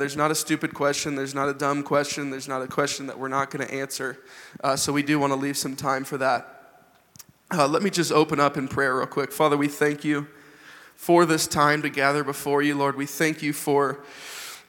there's not a stupid question, there's not a dumb question, there's not a question that we're not going to answer. Uh, so we do want to leave some time for that. Uh, let me just open up in prayer real quick. Father, we thank you for this time to gather before you, Lord. We thank you for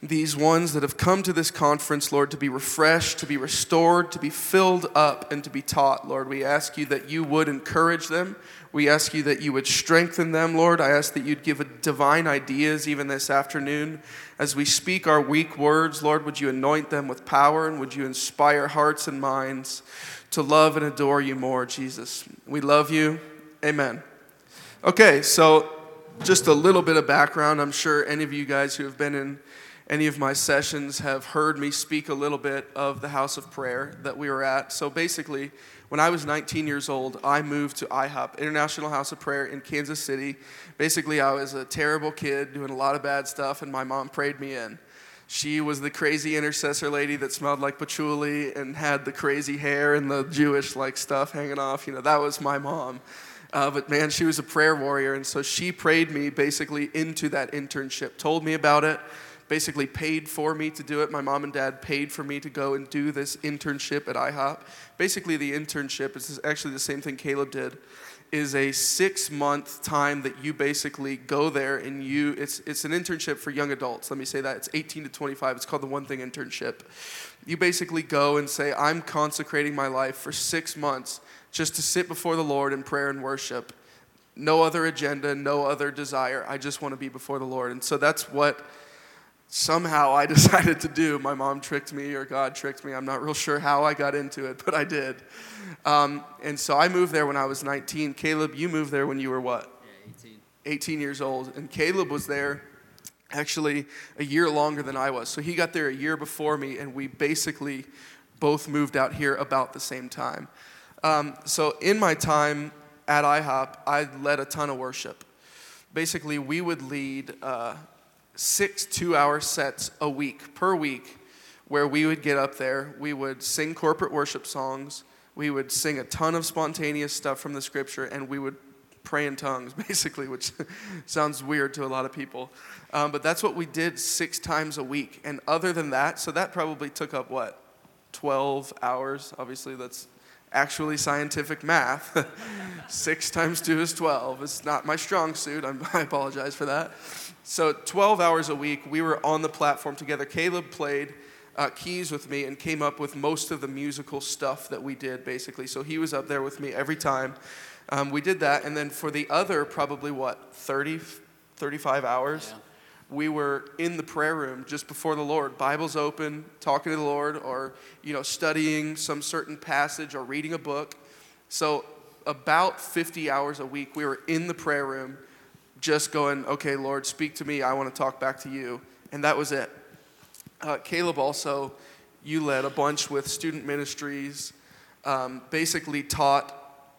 these ones that have come to this conference, Lord, to be refreshed, to be restored, to be filled up, and to be taught, Lord. We ask you that you would encourage them. We ask you that you would strengthen them, Lord. I ask that you'd give divine ideas even this afternoon. As we speak our weak words, Lord, would you anoint them with power and would you inspire hearts and minds to love and adore you more, Jesus. We love you. Amen. Okay, so just a little bit of background. I'm sure any of you guys who have been in any of my sessions have heard me speak a little bit of the house of prayer that we were at. So basically, when I was 19 years old, I moved to IHOP, International House of Prayer in Kansas City. Basically, I was a terrible kid doing a lot of bad stuff, and my mom prayed me in. She was the crazy intercessor lady that smelled like patchouli and had the crazy hair and the Jewish like stuff hanging off. You know, that was my mom. Uh, but man, she was a prayer warrior, and so she prayed me basically into that internship, told me about it basically paid for me to do it. My mom and dad paid for me to go and do this internship at IHOP. Basically, the internship is actually the same thing Caleb did. Is a six month time that you basically go there and you, it's, it's an internship for young adults. Let me say that. It's 18 to 25. It's called the One Thing Internship. You basically go and say, I'm consecrating my life for six months just to sit before the Lord in prayer and worship. No other agenda, no other desire. I just want to be before the Lord. And so that's what somehow I decided to do. My mom tricked me, or God tricked me. I'm not real sure how I got into it, but I did. Um, and so I moved there when I was 19. Caleb, you moved there when you were what? Yeah, 18. 18 years old. And Caleb was there actually a year longer than I was. So he got there a year before me, and we basically both moved out here about the same time. Um, so in my time at IHOP, I led a ton of worship. Basically, we would lead uh, six two hour sets a week, per week, where we would get up there, we would sing corporate worship songs, we would sing a ton of spontaneous stuff from the scripture, and we would pray in tongues, basically, which sounds weird to a lot of people. Um, but that's what we did six times a week. And other than that, so that probably took up what? 12 hours. Obviously, that's actually scientific math. six times two is 12. It's not my strong suit. I'm, I apologize for that. So 12 hours a week, we were on the platform together. Caleb played uh, keys with me and came up with most of the musical stuff that we did, basically. So he was up there with me every time. Um, we did that, and then for the other, probably what, 30, 35 hours? Yeah. We were in the prayer room just before the Lord, Bibles open, talking to the Lord, or you know, studying some certain passage or reading a book. So about 50 hours a week, we were in the prayer room just going, okay, Lord, speak to me. I want to talk back to you. And that was it. Uh, Caleb also, you led a bunch with student ministries, um, basically taught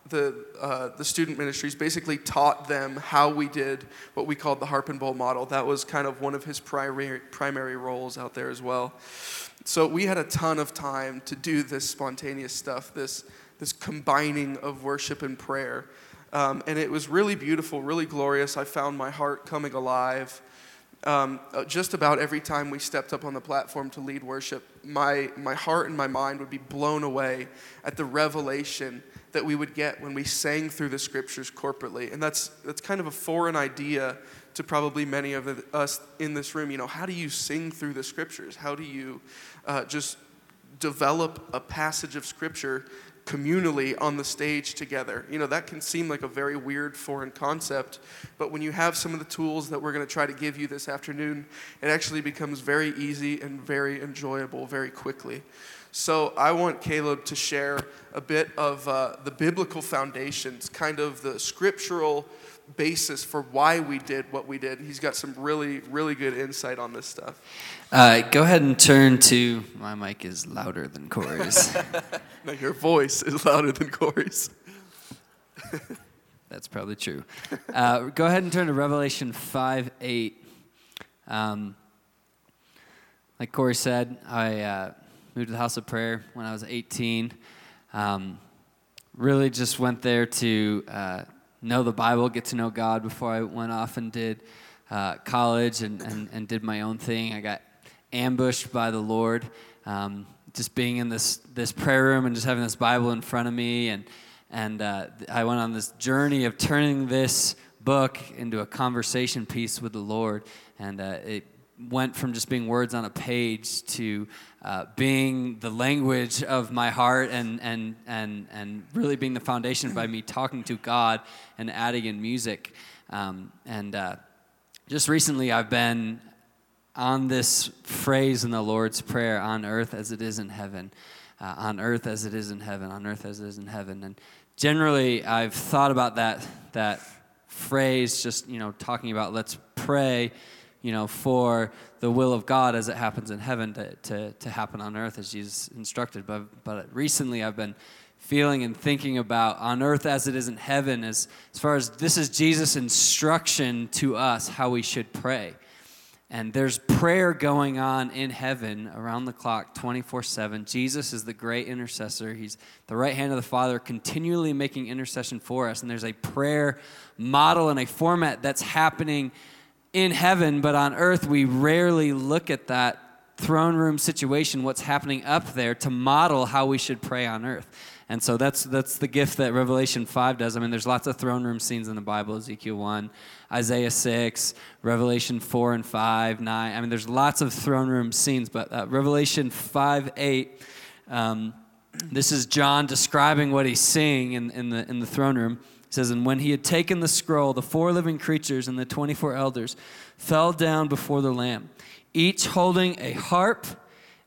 the, uh, the student ministries, basically taught them how we did what we called the Harp and Bowl model. That was kind of one of his primary, primary roles out there as well. So we had a ton of time to do this spontaneous stuff, this, this combining of worship and prayer. Um, and it was really beautiful, really glorious. I found my heart coming alive. Um, uh, just about every time we stepped up on the platform to lead worship, my, my heart and my mind would be blown away at the revelation that we would get when we sang through the scriptures corporately. And that's, that's kind of a foreign idea to probably many of us in this room. You know, how do you sing through the scriptures? How do you uh, just develop a passage of scripture communally on the stage together. You know, that can seem like a very weird foreign concept, but when you have some of the tools that we're going to try to give you this afternoon, it actually becomes very easy and very enjoyable very quickly. So I want Caleb to share a bit of uh, the biblical foundations, kind of the scriptural basis for why we did what we did. He's got some really, really good insight on this stuff. Uh, go ahead and turn to my mic is louder than Corey's. no, your voice is louder than Corey's. That's probably true. Uh, go ahead and turn to Revelation 5 8. Um, like Corey said, I uh, moved to the house of prayer when I was 18. Um, really just went there to uh, know the Bible, get to know God before I went off and did uh, college and, and, and did my own thing. I got ambushed by the Lord. Um, just being in this this prayer room and just having this Bible in front of me, and and uh, I went on this journey of turning this book into a conversation piece with the Lord, and uh, it went from just being words on a page to uh, being the language of my heart and, and, and, and really being the foundation by me talking to God and adding in music. Um, and uh, just recently, I've been on this phrase in the Lord's Prayer on earth as it is in heaven. Uh, on earth as it is in heaven, on earth as it is in heaven. And generally, I've thought about that, that phrase, just, you know, talking about let's pray you know, for the will of God as it happens in heaven to, to, to happen on earth as Jesus instructed. But, but recently I've been feeling and thinking about on earth as it is in heaven as, as far as this is Jesus' instruction to us how we should pray. And there's prayer going on in heaven around the clock 24 7. Jesus is the great intercessor. He's the right hand of the Father, continually making intercession for us. And there's a prayer model and a format that's happening in heaven, but on earth, we rarely look at that throne room situation, what's happening up there, to model how we should pray on earth. And so that's, that's the gift that Revelation 5 does. I mean, there's lots of throne room scenes in the Bible Ezekiel 1, Isaiah 6, Revelation 4 and 5, 9. I mean, there's lots of throne room scenes, but uh, Revelation 5, 8, um, this is John describing what he's seeing in, in, the, in the throne room. It says, And when he had taken the scroll, the four living creatures and the 24 elders fell down before the Lamb, each holding a harp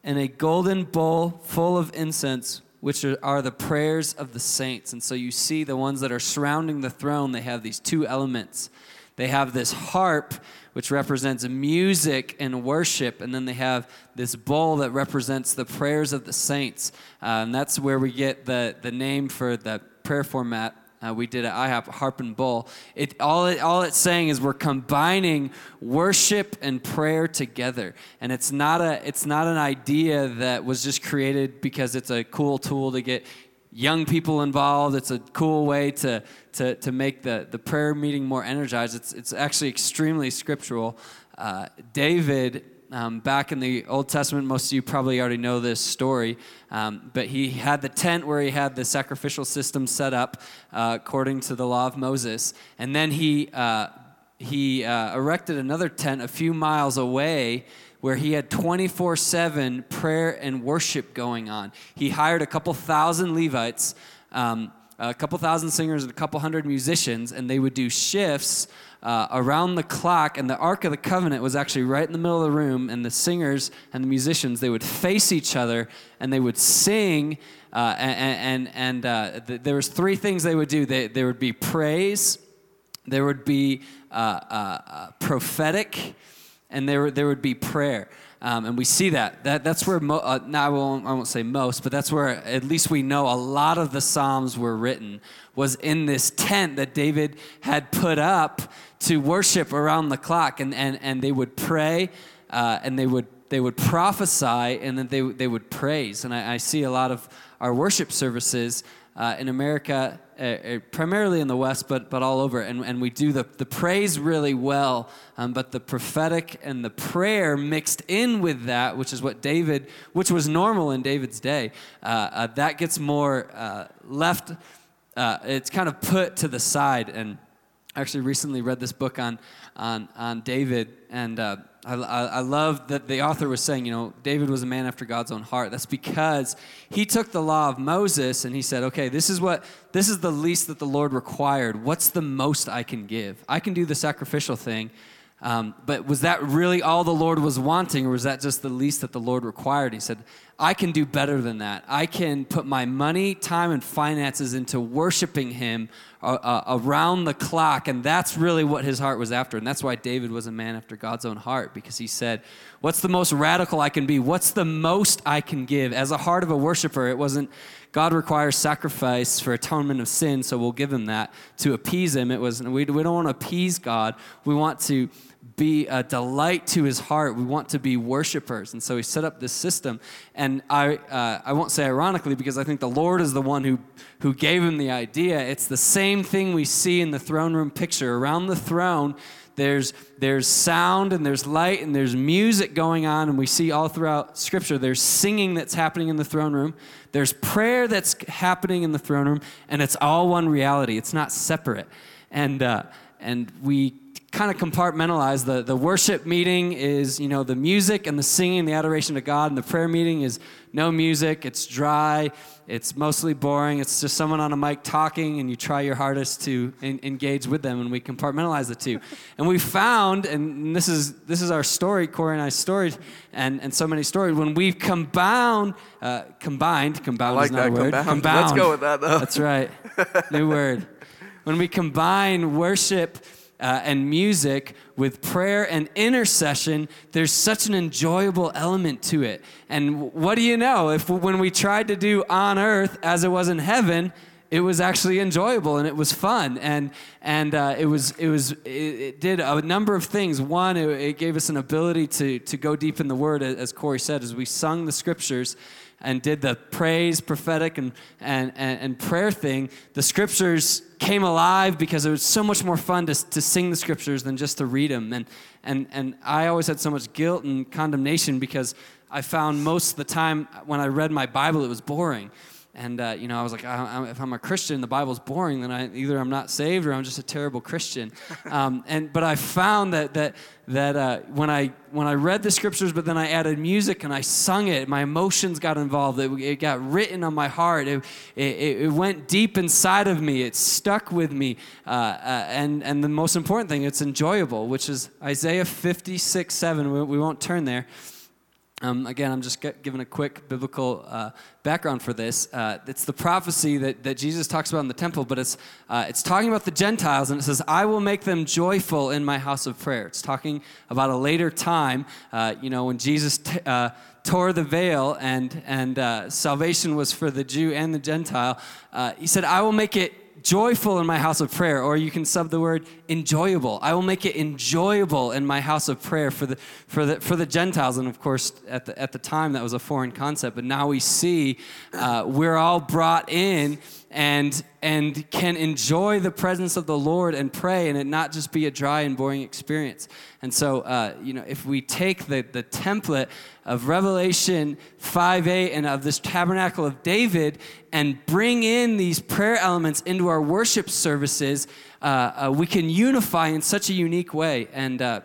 and a golden bowl full of incense, which are, the prayers of the saints. And so you see the ones that are surrounding the throne, they have these two elements. They have this harp, which represents music and worship, and then they have this bowl that represents the prayers of the saints. Uh, and that's where we get the, the name for the prayer format uh, we did at IHOP, Harp and Bowl. It, all, it, all it's saying is we're combining worship and prayer together. And it's not, a, it's not an idea that was just created because it's a cool tool to get young people involved. It's a cool way to, to, to make the, the prayer meeting more energized. It's, it's actually extremely scriptural. Uh, David um, back in the Old Testament, most of you probably already know this story, um, but he had the tent where he had the sacrificial system set up uh, according to the law of Moses. And then he, uh, he uh, erected another tent a few miles away where he had 24 7 prayer and worship going on. He hired a couple thousand Levites. Um, a couple thousand singers and a couple hundred musicians, and they would do shifts uh, around the clock, and the Ark of the Covenant was actually right in the middle of the room, and the singers and the musicians, they would face each other, and they would sing, uh, and, and, and uh, th- there was three things they would do. They, there would be praise, there would be uh, uh, uh, prophetic, and there, there would be prayer. Um, and we see that. that that's where, mo- uh, I won't, I won't say most, but that's where at least we know a lot of the Psalms were written, was in this tent that David had put up to worship around the clock. And, and, and they would pray uh, and they would, they would prophesy and then they, they would praise. And I, I see a lot of our worship services uh, in America, uh, uh, primarily in the West, but, but all over. And, and we do the, the praise really well, um, but the prophetic and the prayer mixed in with that, which is what David, which was normal in David's day, uh, uh that gets more uh, left, it's kind of put to the side. And I actually recently read this book on, on, on David, and I, I love that the author was saying, you know, David was a man after God's own heart. That's because he took the law of Moses and he said, okay, this is what, this is the least that the Lord required. What's the most I can give? I can do the sacrificial thing, um, but was that really all the Lord was wanting, or was that just the least that the Lord required? He said, I can do better than that. I can put my money, time, and finances into worshiping Him uh, uh, around the clock. And that's really what his heart was after. And that's why David was a man after God's own heart, because he said, What's the most radical I can be? What's the most I can give? As a heart of a worshiper, it wasn't God requires sacrifice for atonement of sin, so we'll give him that to appease him. It was, we, we don't want to appease God. We want to be a delight to his heart. We want to be worshipers. And so he set up this system. And I, uh, I won't say ironically because I think the Lord is the one who, who gave him the idea. It's the same thing we see in the throne room picture. Around the throne, there's, there's sound and there's light and there's music going on. And we see all throughout Scripture there's singing that's happening in the throne room, there's prayer that's happening in the throne room, and it's all one reality. It's not separate. And, uh, and we kind of compartmentalize the, the worship meeting is you know the music and the singing the adoration to god and the prayer meeting is no music it's dry it's mostly boring it's just someone on a mic talking and you try your hardest to in, engage with them and we compartmentalize the two and we found and this is this is our story corey and i's story and, and so many stories when we've combined uh, combined combined I like is not that. a word Compound. Compound. Let's go with that, though. that's right new word when we combine worship uh, and music with prayer and intercession, there's such an enjoyable element to it. And what do you know? If when we tried to do on earth as it was in heaven, it was actually enjoyable and it was fun and and uh, it was it was it, it, did a number of things. One, it, it, gave us an ability to to go deep in the Word, as Corey said, as we sung the scriptures and did the praise, prophetic, and, and, and, and, prayer thing, the scriptures came alive because it was so much more fun to, to sing the scriptures than just to read them. And, and, and I always had so much guilt and condemnation because I found most of the time when I read my Bible, it was boring. And, uh, you know, I was like, I, if I'm a Christian, the Bible's boring, then I, either I'm not saved or I'm just a terrible Christian. Um, and, but I found that, that, that uh, when, I, when I read the scriptures, but then I added music and I sung it, my emotions got involved. It, it got written on my heart. It, it, it, went deep inside of me. It stuck with me. Uh, uh, and, and the most important thing, it's enjoyable, which is Isaiah 56 7. We, we won't turn there. Um, again, I'm just giving a quick biblical uh, background for this. Uh, it's the prophecy that, that Jesus talks about in the temple, but it's, uh, it's talking about the Gentiles, and it says, I will make them joyful in my house of prayer. It's talking about a later time, uh, you know, when Jesus t- uh, tore the veil and, and uh, salvation was for the Jew and the Gentile. he said, I will make it joyful in my house of prayer, or you can sub the word enjoyable. I will make it enjoyable in my house of prayer for the, for the, for the Gentiles. And of course, at the, at the time, that was a foreign concept. But now we see uh, we're all brought in and, and can enjoy the presence of the Lord and pray and it not just be a dry and boring experience. And so, uh, you know, if we take the, the template of Revelation 5 8 and of this tabernacle of David and bring in these prayer elements into our worship services, uh, uh, we can unify in such a unique way. And uh,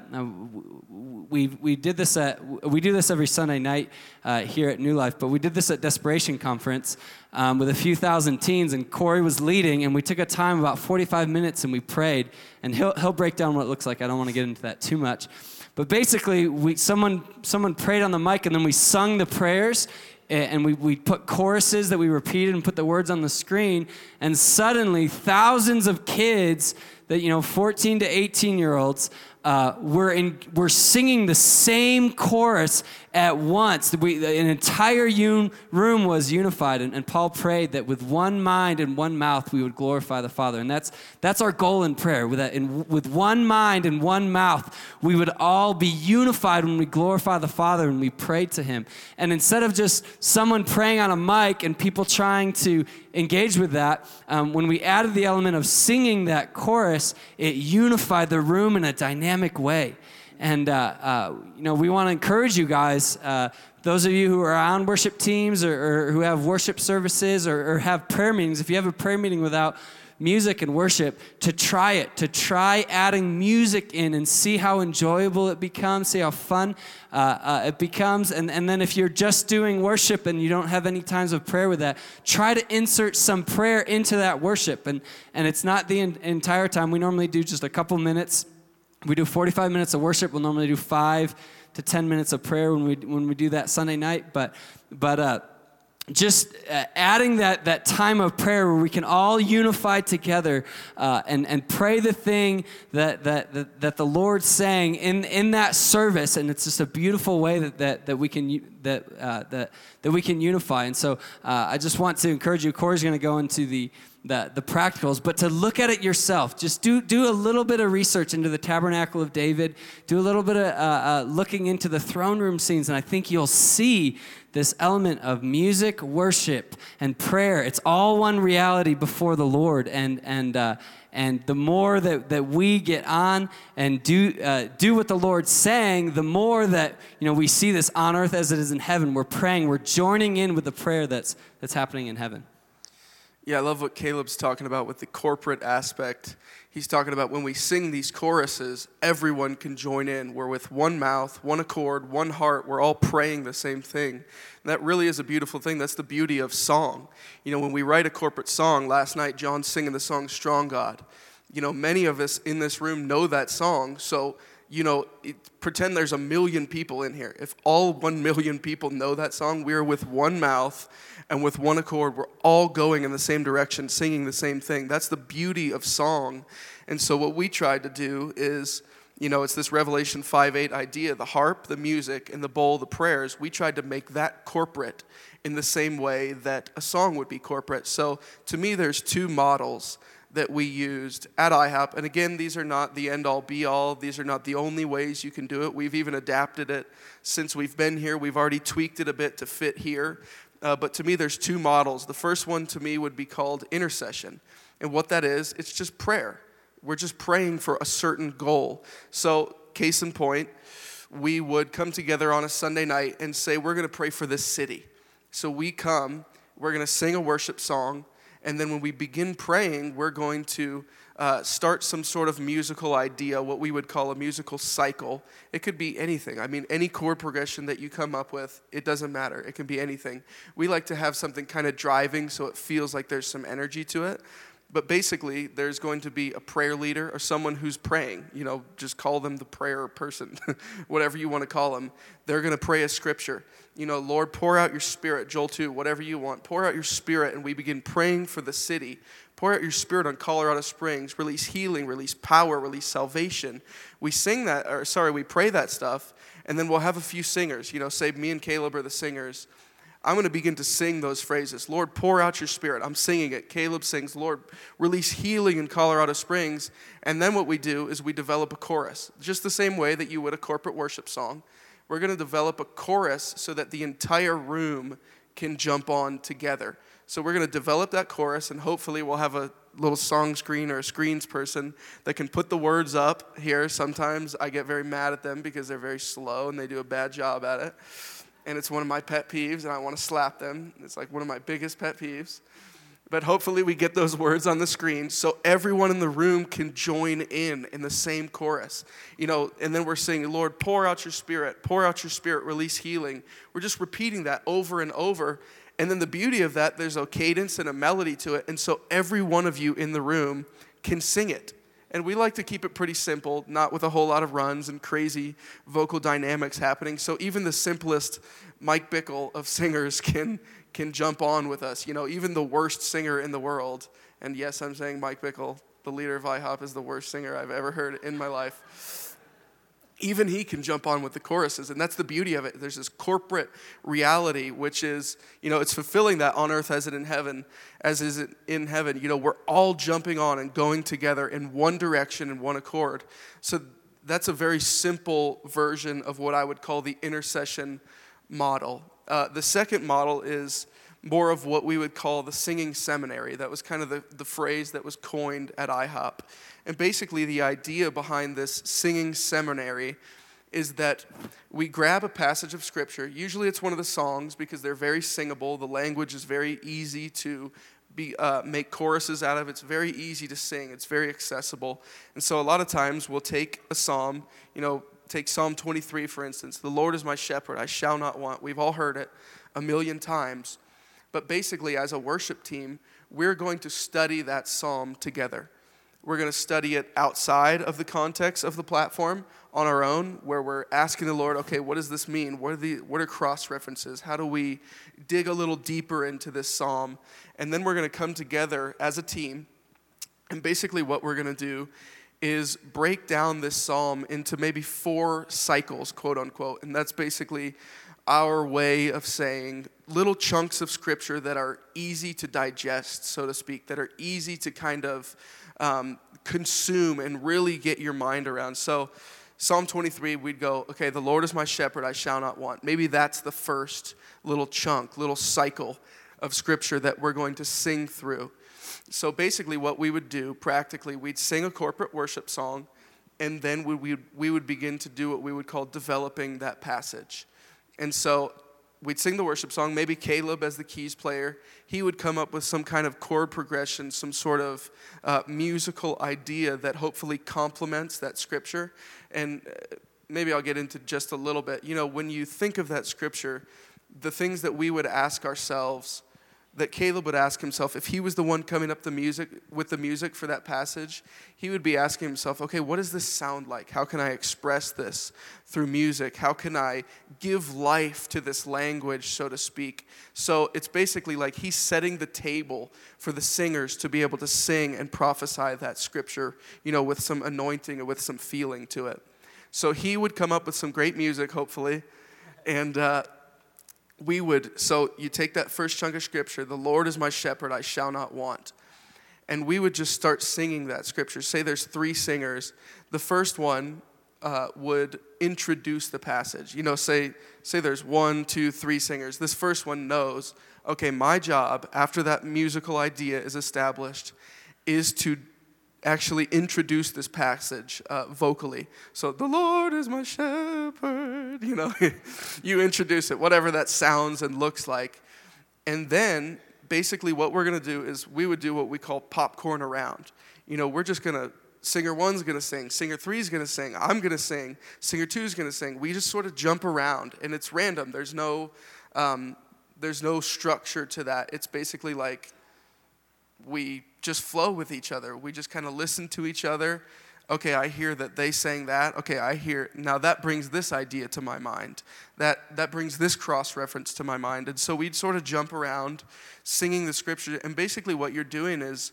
we, we did this at, we do this every Sunday night uh, here at New Life, but we did this at Desperation Conference um, with a few thousand teens, and Corey was leading, and we took a time about 45 minutes and we prayed. And he'll, he'll break down what it looks like. I don't want to get into that too much. But basically, we, someone, someone prayed on the mic, and then we sung the prayers, and we, we put choruses that we repeated and put the words on the screen and suddenly thousands of kids that you know 14 to 18 year olds uh, we're, in, we're singing the same chorus at once. We, an entire un, room was unified, and, and, Paul prayed that with one mind and one mouth we would glorify the Father. And that's, that's our goal in prayer. With, that, in, with one mind and one mouth, we would all be unified when we glorify the Father and we pray to Him. And instead of just someone praying on a mic and people trying to engage with that, um, when we added the element of singing that chorus, it unified the room in a dynamic way. And, uh, uh, you know, we want to encourage you guys, uh, those of you who are on worship teams or, or who have worship services or, or, have prayer meetings, if you have a prayer meeting without music and worship, to try it, to try adding music in and see how enjoyable it becomes, see how fun uh, uh, it becomes. And, and then if you're just doing worship and you don't have any times of prayer with that, try to insert some prayer into that worship. And, and it's not the entire time. We normally do just a couple minutes we do 45 minutes of worship. We'll normally do five to 10 minutes of prayer when we, when we do that Sunday night. But, but uh, just uh, adding that, that time of prayer where we can all unify together uh, and, and pray the thing that, that, that, that, the Lord's saying in, in that service. And it's just a beautiful way that, that, that, we, can, that, uh, that, that we can unify. And so uh, I just want to encourage you. Corey's going to go into the the, the practicals, but to look at it yourself. Just do, do a little bit of research into the Tabernacle of David, do a little bit of uh, uh, looking into the throne room scenes, and I think you'll see this element of music, worship, and prayer. It's all one reality before the Lord. And, and, uh, and the more that, that we get on and do, uh, do what the Lord's saying, the more that you know, we see this on earth as it is in heaven. We're praying, we're joining in with the prayer that's, that's happening in heaven. Yeah, I love what Caleb's talking about with the corporate aspect. He's talking about when we sing these choruses, everyone can join in. We're with one mouth, one accord, one heart. We're all praying the same thing. And that really is a beautiful thing. That's the beauty of song. You know, when we write a corporate song, last night John singing the song Strong God. You know, many of us in this room know that song. So, you know, it, pretend there's a million people in here. If all one million people know that song, we're with one mouth and with one accord, we're all going in the same direction, singing the same thing. That's the beauty of song. And so, what we tried to do is, you know, it's this Revelation 5 8 idea the harp, the music, and the bowl, the prayers. We tried to make that corporate in the same way that a song would be corporate. So, to me, there's two models that we used at IHOP. And again, these are not the end all be all. These are not the only ways you can do it. We've even adapted it since we've been here. We've already tweaked it a bit to fit here. Uh, but to me, there's two models. The first one to me would be called intercession. And what that is, it's just prayer. We're just praying for a certain goal. So, case in point, we would come together on a Sunday night and say, We're going to pray for this city. So, we come, we're going to sing a worship song, and then when we begin praying, we're going to uh, start some sort of musical idea, what we would call a musical cycle. It could be anything. I mean, any chord progression that you come up with, it doesn't matter. It can be anything. We like to have something kind of driving so it feels like there's some energy to it. But basically, there's going to be a prayer leader or someone who's praying. You know, just call them the prayer person, whatever you want to call them. They're going to pray a scripture. You know, Lord, pour out your spirit, Joel 2, whatever you want. Pour out your spirit, and we begin praying for the city. Pour out your spirit on Colorado Springs. Release healing, release power, release salvation. We sing that, or sorry, we pray that stuff, and then we'll have a few singers. You know, say me and Caleb are the singers. I'm going to begin to sing those phrases. Lord, pour out your spirit. I'm singing it. Caleb sings, Lord, release healing in Colorado Springs. And then what we do is we develop a chorus, just the same way that you would a corporate worship song. We're going to develop a chorus so that the entire room can jump on together. So we're going to develop that chorus, and hopefully we'll have a little song screen or a screens person that can put the words up here. Sometimes I get very mad at them because they're very slow and they do a bad job at it. And it's one of my pet peeves, and I want to slap them. It's like one of my biggest pet peeves. But hopefully, we get those words on the screen so everyone in the room can join in in the same chorus. You know, and then we're saying, Lord, pour out your spirit, pour out your spirit, release healing. We're just repeating that over and over. And then the beauty of that, there's a cadence and a melody to it. And so every one of you in the room can sing it. And we like to keep it pretty simple, not with a whole lot of runs and crazy vocal dynamics happening. So even the simplest Mike Bickle of singers can, can jump on with us. You know, even the worst singer in the world, and yes, I'm saying Mike Bickle, the leader of IHOP, is the worst singer I've ever heard in my life even he can jump on with the choruses and that's the beauty of it there's this corporate reality which is you know it's fulfilling that on earth as it in heaven as is it in heaven you know we're all jumping on and going together in one direction in one accord so that's a very simple version of what i would call the intercession model uh, the second model is more of what we would call the singing seminary. That was kind of the, the phrase that was coined at IHOP. And basically, the idea behind this singing seminary is that we grab a passage of scripture. Usually, it's one of the songs because they're very singable. The language is very easy to be, uh, make choruses out of. It's very easy to sing. It's very accessible. And so, a lot of times, we'll take a psalm. You know, take Psalm 23 for instance. The Lord is my shepherd; I shall not want. We've all heard it a million times. But basically, as a worship team, we're going to study that psalm together. We're going to study it outside of the context of the platform on our own, where we're asking the Lord, okay, what does this mean? What are, the, what are cross references? How do we dig a little deeper into this psalm? And then we're going to come together as a team. And basically, what we're going to do is break down this psalm into maybe four cycles, quote unquote. And that's basically our way of saying, little chunks of scripture that are easy to digest, so to speak, that are easy to kind of um, consume and really get your mind around. So, Psalm 23, we'd go, okay, the Lord is my shepherd, I shall not want. Maybe that's the first little chunk, little cycle of scripture that we're going to sing through. So basically, what we would do practically, we'd sing a corporate worship song, and then we, we, we would begin to do what we would call developing that passage. And so we'd sing the worship song, maybe Caleb as the keys player, he would come up with some kind of chord progression, some sort of uh, musical idea that hopefully complements that scripture. And uh, maybe I'll get into just a little bit. You know, when you think of that scripture, the things that we would ask ourselves that Caleb would ask himself if he was the one coming up the music with the music for that passage, he would be asking himself, okay, what does this sound like? How can I express this through music? How can I give life to this language, so to speak? So it's basically like he's setting the table for the singers to be able to sing and prophesy that scripture, you know, with some anointing and with some feeling to it. So he would come up with some great music, hopefully, and uh, we would, so you take that first chunk of scripture, the Lord is my shepherd, I shall not want. And we would just start singing that scripture. Say there's three singers. The first one uh, would introduce the passage. You know, say, say there's one, two, three singers. This first one knows, okay, my job after that musical idea is established is to actually introduce this passage uh, vocally. So, the Lord is my shepherd, you know, you introduce it, whatever that sounds and looks like. And then, basically, what we're going to do is we would do what we call popcorn around. You know, we're just going to, singer one's going to sing, singer three's going to sing, I'm going to sing, singer two's going to sing. We just sort of jump around, and it's random. There's no, um, there's no structure to that. It's basically like we just flow with each other. We just kind of listen to each other. Okay, I hear that they sang that. Okay, I hear now that brings this idea to my mind. That that brings this cross reference to my mind. And so we'd sort of jump around singing the scripture and basically what you're doing is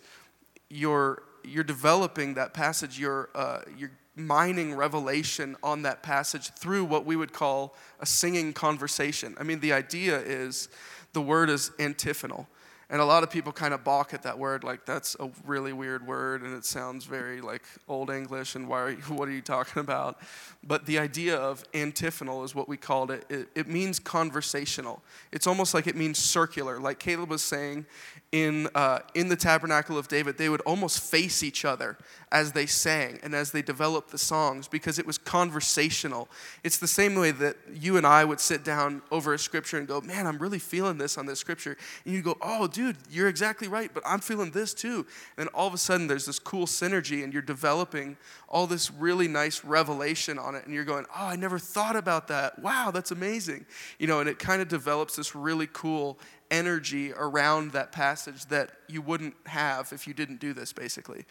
you're you're developing that passage, you're uh, you're mining revelation on that passage through what we would call a singing conversation. I mean, the idea is the word is antiphonal. And a lot of people kind of balk at that word, like that's a really weird word, and it sounds very like old English. And why? Are you, what are you talking about? But the idea of antiphonal is what we called it. it. It means conversational. It's almost like it means circular. Like Caleb was saying, in, uh, in the tabernacle of David, they would almost face each other as they sang and as they developed the songs because it was conversational. It's the same way that you and I would sit down over a scripture and go, Man, I'm really feeling this on this scripture. And you go, Oh, dude, you're exactly right, but I'm feeling this too. And all of a sudden, there's this cool synergy and you're developing all this really nice revelation on it. And you're going, Oh, I never thought about that. Wow, that's amazing. You know, and it kind of develops this really cool energy around that passage that you wouldn't have if you didn't do this, basically.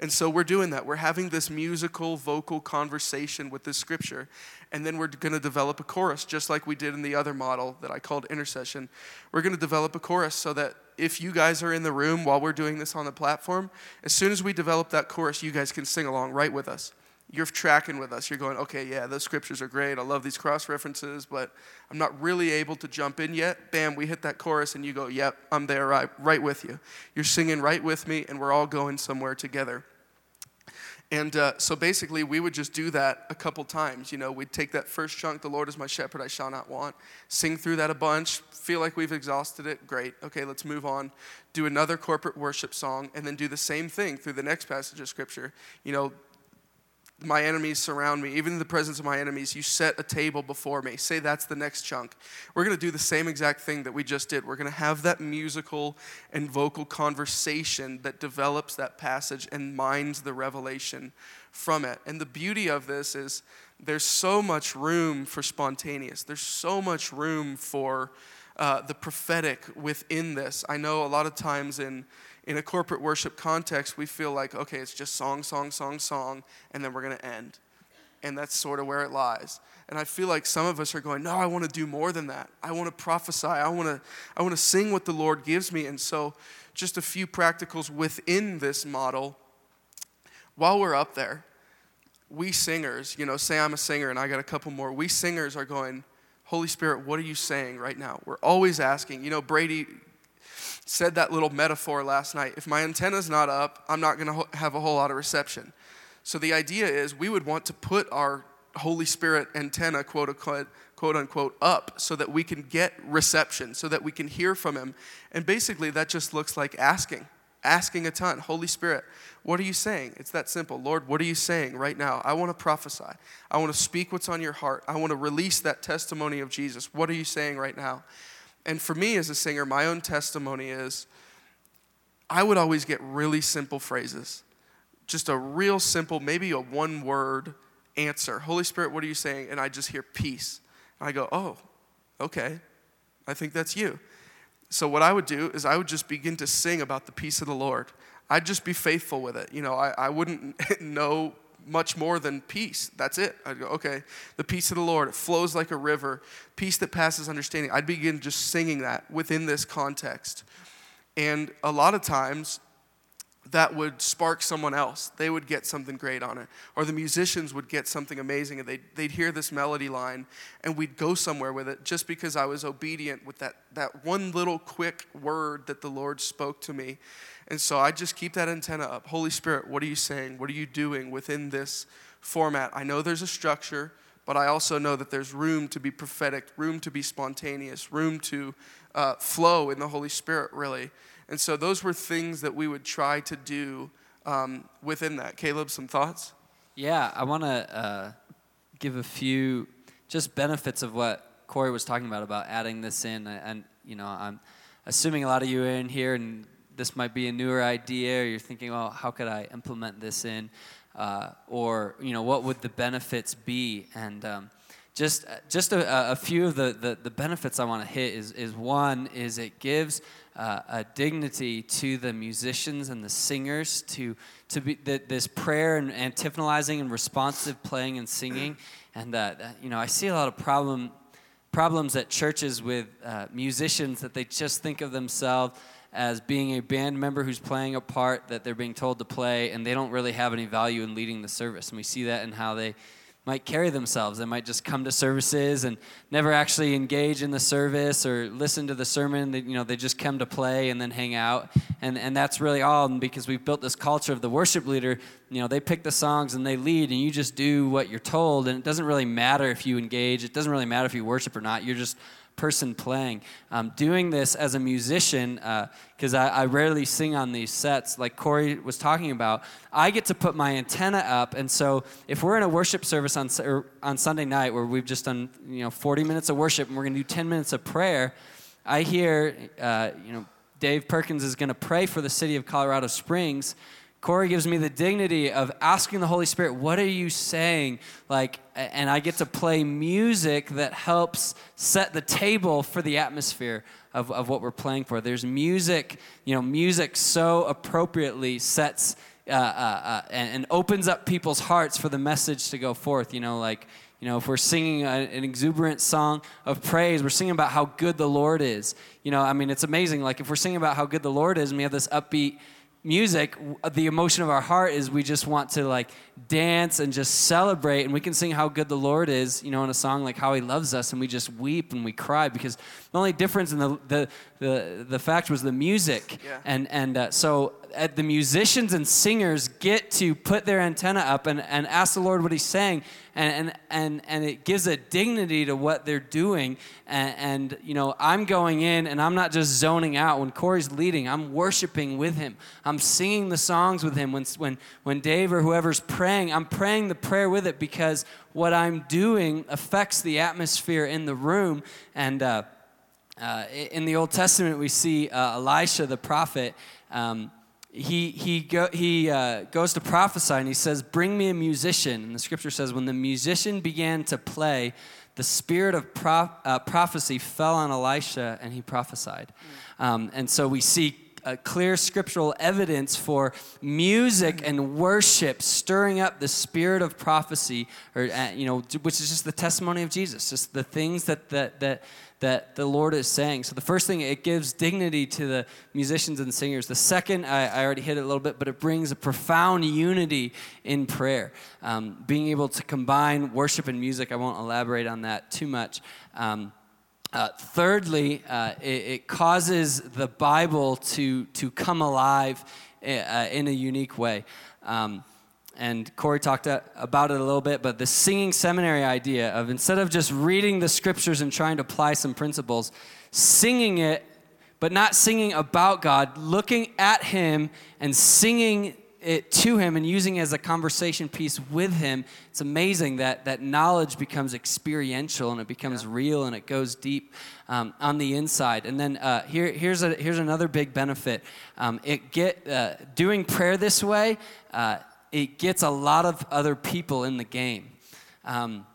And so we're doing that. We're having this musical, vocal conversation with this scripture. And then we're going to develop a chorus, just like we did in the other model that I called intercession. We're going to develop a chorus so that if you guys are in the room while we're doing this on the platform, as soon as we develop that chorus, you guys can sing along right with us you're tracking with us. You're going, okay, yeah, those scriptures are great. I love these cross references, but I'm not really able to jump in yet. Bam, we hit that chorus, and you go, yep, I'm there right, right with you. You're singing right with me, and we're all going somewhere together. And uh, so basically, we would just do that a couple times. You know, we'd take that first chunk, The Lord is my shepherd, I shall not want, sing through that a bunch, feel like we've exhausted it. Great. Okay, let's move on. Do another corporate worship song, and then do the same thing through the next passage of Scripture. You know, my enemies surround me, even in the presence of my enemies, you set a table before me. Say that's the next chunk. We're going to do the same exact thing that we just did. We're going to have that musical and vocal conversation that develops that passage and mines the revelation from it. And the beauty of this is there's so much room for spontaneous, there's so much room for uh, the prophetic within this. I know a lot of times in in a corporate worship context, we feel like, okay, it's just song, song, song, song, and then we're going to end. And that's sort of where it lies. And I feel like some of us are going, no, I want to do more than that. I want to prophesy. I want to, I want to sing what the Lord gives me. And so, just a few practicals within this model. While we're up there, we singers, you know, say I'm a singer and I got a couple more, we singers are going, Holy Spirit, what are you saying right now? We're always asking. You know, Brady said that little metaphor last night. If my antenna's not up, I'm not going to have a whole lot of reception. So the idea is we would want to put our Holy Spirit antenna, quote unquote, quote unquote, up so that we can get reception, so that we can hear from Him. And basically, that just looks like asking, asking a ton. Holy Spirit, what are you saying? It's that simple. Lord, what are you saying right now? I want to prophesy. I want to speak what's on your heart. I want to release that testimony of Jesus. What are you saying right now? And for me as a singer, my own testimony is I would always get really simple phrases. Just a real simple, maybe a one word answer. Holy Spirit, what are you saying? And I just hear peace. And I go, oh, okay, I think that's you. So, what I would do is I would just begin to sing about the peace of the Lord. I'd just be faithful with it. You know, I, I wouldn't know much more than peace. That's it. I'd go, okay, the peace of the Lord, it flows like a river, peace that passes understanding. I'd begin just singing that within this context. And a lot of times, that would spark someone else. They would get something great on it. Or the musicians would get something amazing and they'd, they'd hear this melody line and we'd go somewhere with it just because I was obedient with that, that one little quick word that the Lord spoke to me. And so I just keep that antenna up. Holy Spirit, what are you saying? What are you doing within this format? I know there's a structure, but I also know that there's room to be prophetic, room to be spontaneous, room to uh, flow in the Holy Spirit, really. And so those were things that we would try to do um, within that. Caleb, some thoughts? Yeah, I want to uh, give a few just benefits of what Corey was talking about about adding this in. And you know, I'm assuming a lot of you are in here, and this might be a newer idea. Or you're thinking, "Well, how could I implement this in?" Uh, or you know, what would the benefits be? And um, just just a, a, few of the, the, the benefits I want to hit is is one is it gives uh, a dignity to the musicians and the singers to, to be the, this prayer and antiphonalizing and responsive playing and singing. And, uh, you know, I see a lot of problem, problems at churches with uh, musicians that they just think of themselves as being a band member who's playing a part that they're being told to play, and they don't really have any value in leading the service. And we see that in how they might carry themselves. They might just come to services and never actually engage in the service or listen to the sermon. They, you know, they just come to play and then hang out. And, and that's really all and because we've built this culture of the worship leader. You know, they pick the songs and they lead, and you just do what you're told. And it doesn't really matter if you engage. It doesn't really matter if you worship or not. You're just person playing. Um, doing this as a musician, because uh, I, I, rarely sing on these sets, like Corey was talking about, I get to put my antenna up. And so if we're in a worship service on, on Sunday night where we've just done you know 40 minutes of worship and we're going to do 10 minutes of prayer, I hear, uh, you know, Dave Perkins is going to pray for the city of Colorado Springs. Corey gives me the dignity of asking the Holy Spirit, what are you saying? Like, and I get to play music that helps set the table for the atmosphere of, of what we're playing for. There's music, you know, music so appropriately sets uh, uh, uh, and, and, opens up people's hearts for the message to go forth. You know, like, you know, if we're singing a, an exuberant song of praise, we're singing about how good the Lord is. You know, I mean, it's amazing. Like, if we're singing about how good the Lord is and we have this upbeat, music, the emotion of our heart is we just want to like dance and just celebrate. And we can sing how good the Lord is, you know, in a song like How He Loves Us, and we just weep and we cry because the only difference in the, the, the, the fact was the music. Yeah. And, and uh, so uh, the musicians and singers get to put their antenna up and, and ask the Lord what He's saying, and, and, and, and it gives a dignity to what they're doing. And, and, you know, I'm going in and I'm not just zoning out. When Corey's leading, I'm worshiping with him. I'm singing the songs with him. When, when, when Dave or whoever's praying, I'm praying the prayer with it because what I'm doing affects the atmosphere in the room. And uh, uh, in the Old Testament, we see uh, Elisha the prophet. Um, he, he, go, he uh, goes to prophesy and he says, Bring me a musician. And the scripture says, When the musician began to play, the spirit of pro, uh, prophecy fell on Elisha and he prophesied. Mm. Um, and so we see uh, clear scriptural evidence for music and worship stirring up the spirit of prophecy, or uh, you know, which is just the testimony of Jesus, just the things that that that that the Lord is saying. So the first thing, it gives dignity to the musicians and singers. The second, I, I already hit it a little bit, but it brings a profound unity in prayer. Um, being able to combine worship and music, I won't elaborate on that too much. Um, uh, thirdly, uh, it, it, causes the Bible to, to come alive uh, in a unique way. Um, and Corey talked about it a little bit, but the singing seminary idea of instead of just reading the scriptures and trying to apply some principles, singing it, but not singing about God, looking at Him and singing it to Him and using it as a conversation piece with Him. It's amazing that that knowledge becomes experiential and it becomes yeah. real and it goes deep um, on the inside. And then uh, here, here's a, here's another big benefit. Um, it get uh, doing prayer this way. Uh, it gets a lot of other people in the game. Um,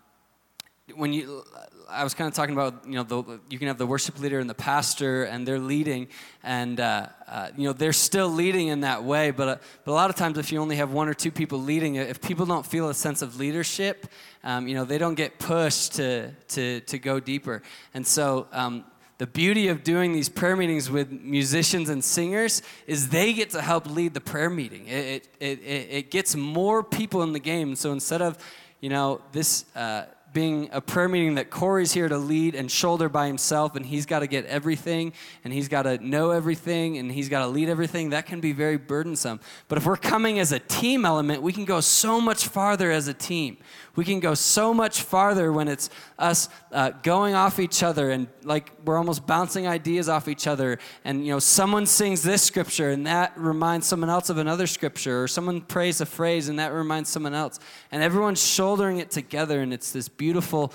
when you, I was kind of talking about, you know, the, you can have the worship leader and the pastor, and they're leading, and uh, uh, you know they're still leading in that way. But uh, but a lot of times, if you only have one or two people leading, if people don't feel a sense of leadership, um, you know, they don't get pushed to to to go deeper. And so um, the beauty of doing these prayer meetings with musicians and singers is they get to help lead the prayer meeting. It, it, it, it gets more people in the game. So instead of, you know, this uh, being a prayer meeting that Corey's here to lead and shoulder by himself, and he's got to get everything, and he's got to know everything, and he's got to lead everything, that can be very burdensome. But if we're coming as a team element, we can go so much farther as a team. We can go so much farther when it's us uh, going off each other and like we're almost bouncing ideas off each other. And, you know, someone sings this scripture and that reminds someone else of another scripture, or someone prays a phrase and that reminds someone else. And everyone's shouldering it together, and it's this beautiful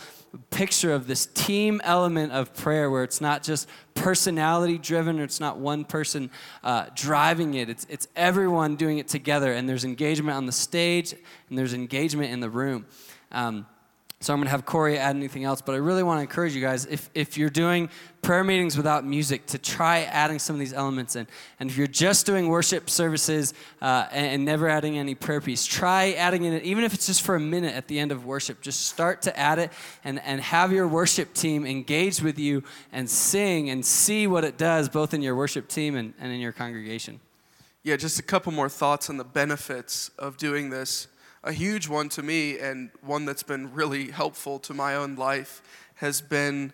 picture of this team element of prayer where it's not just personality driven or it's not one person uh, driving it it's, it's everyone doing it together and there's engagement on the stage and there's engagement in the room um, so I'm going to have Corey add anything else, but I really want to encourage you guys if, if you're doing prayer meetings without music, to try adding some of these elements in. And if you're just doing worship services uh, and, and, never adding any prayer piece, try adding in it, even if it's just for a minute at the end of worship. Just start to add it and, and have your worship team engage with you and sing and see what it does both in your worship team and, and in your congregation. Yeah, just a couple more thoughts on the benefits of doing this a huge one to me and one that's been really helpful to my own life has been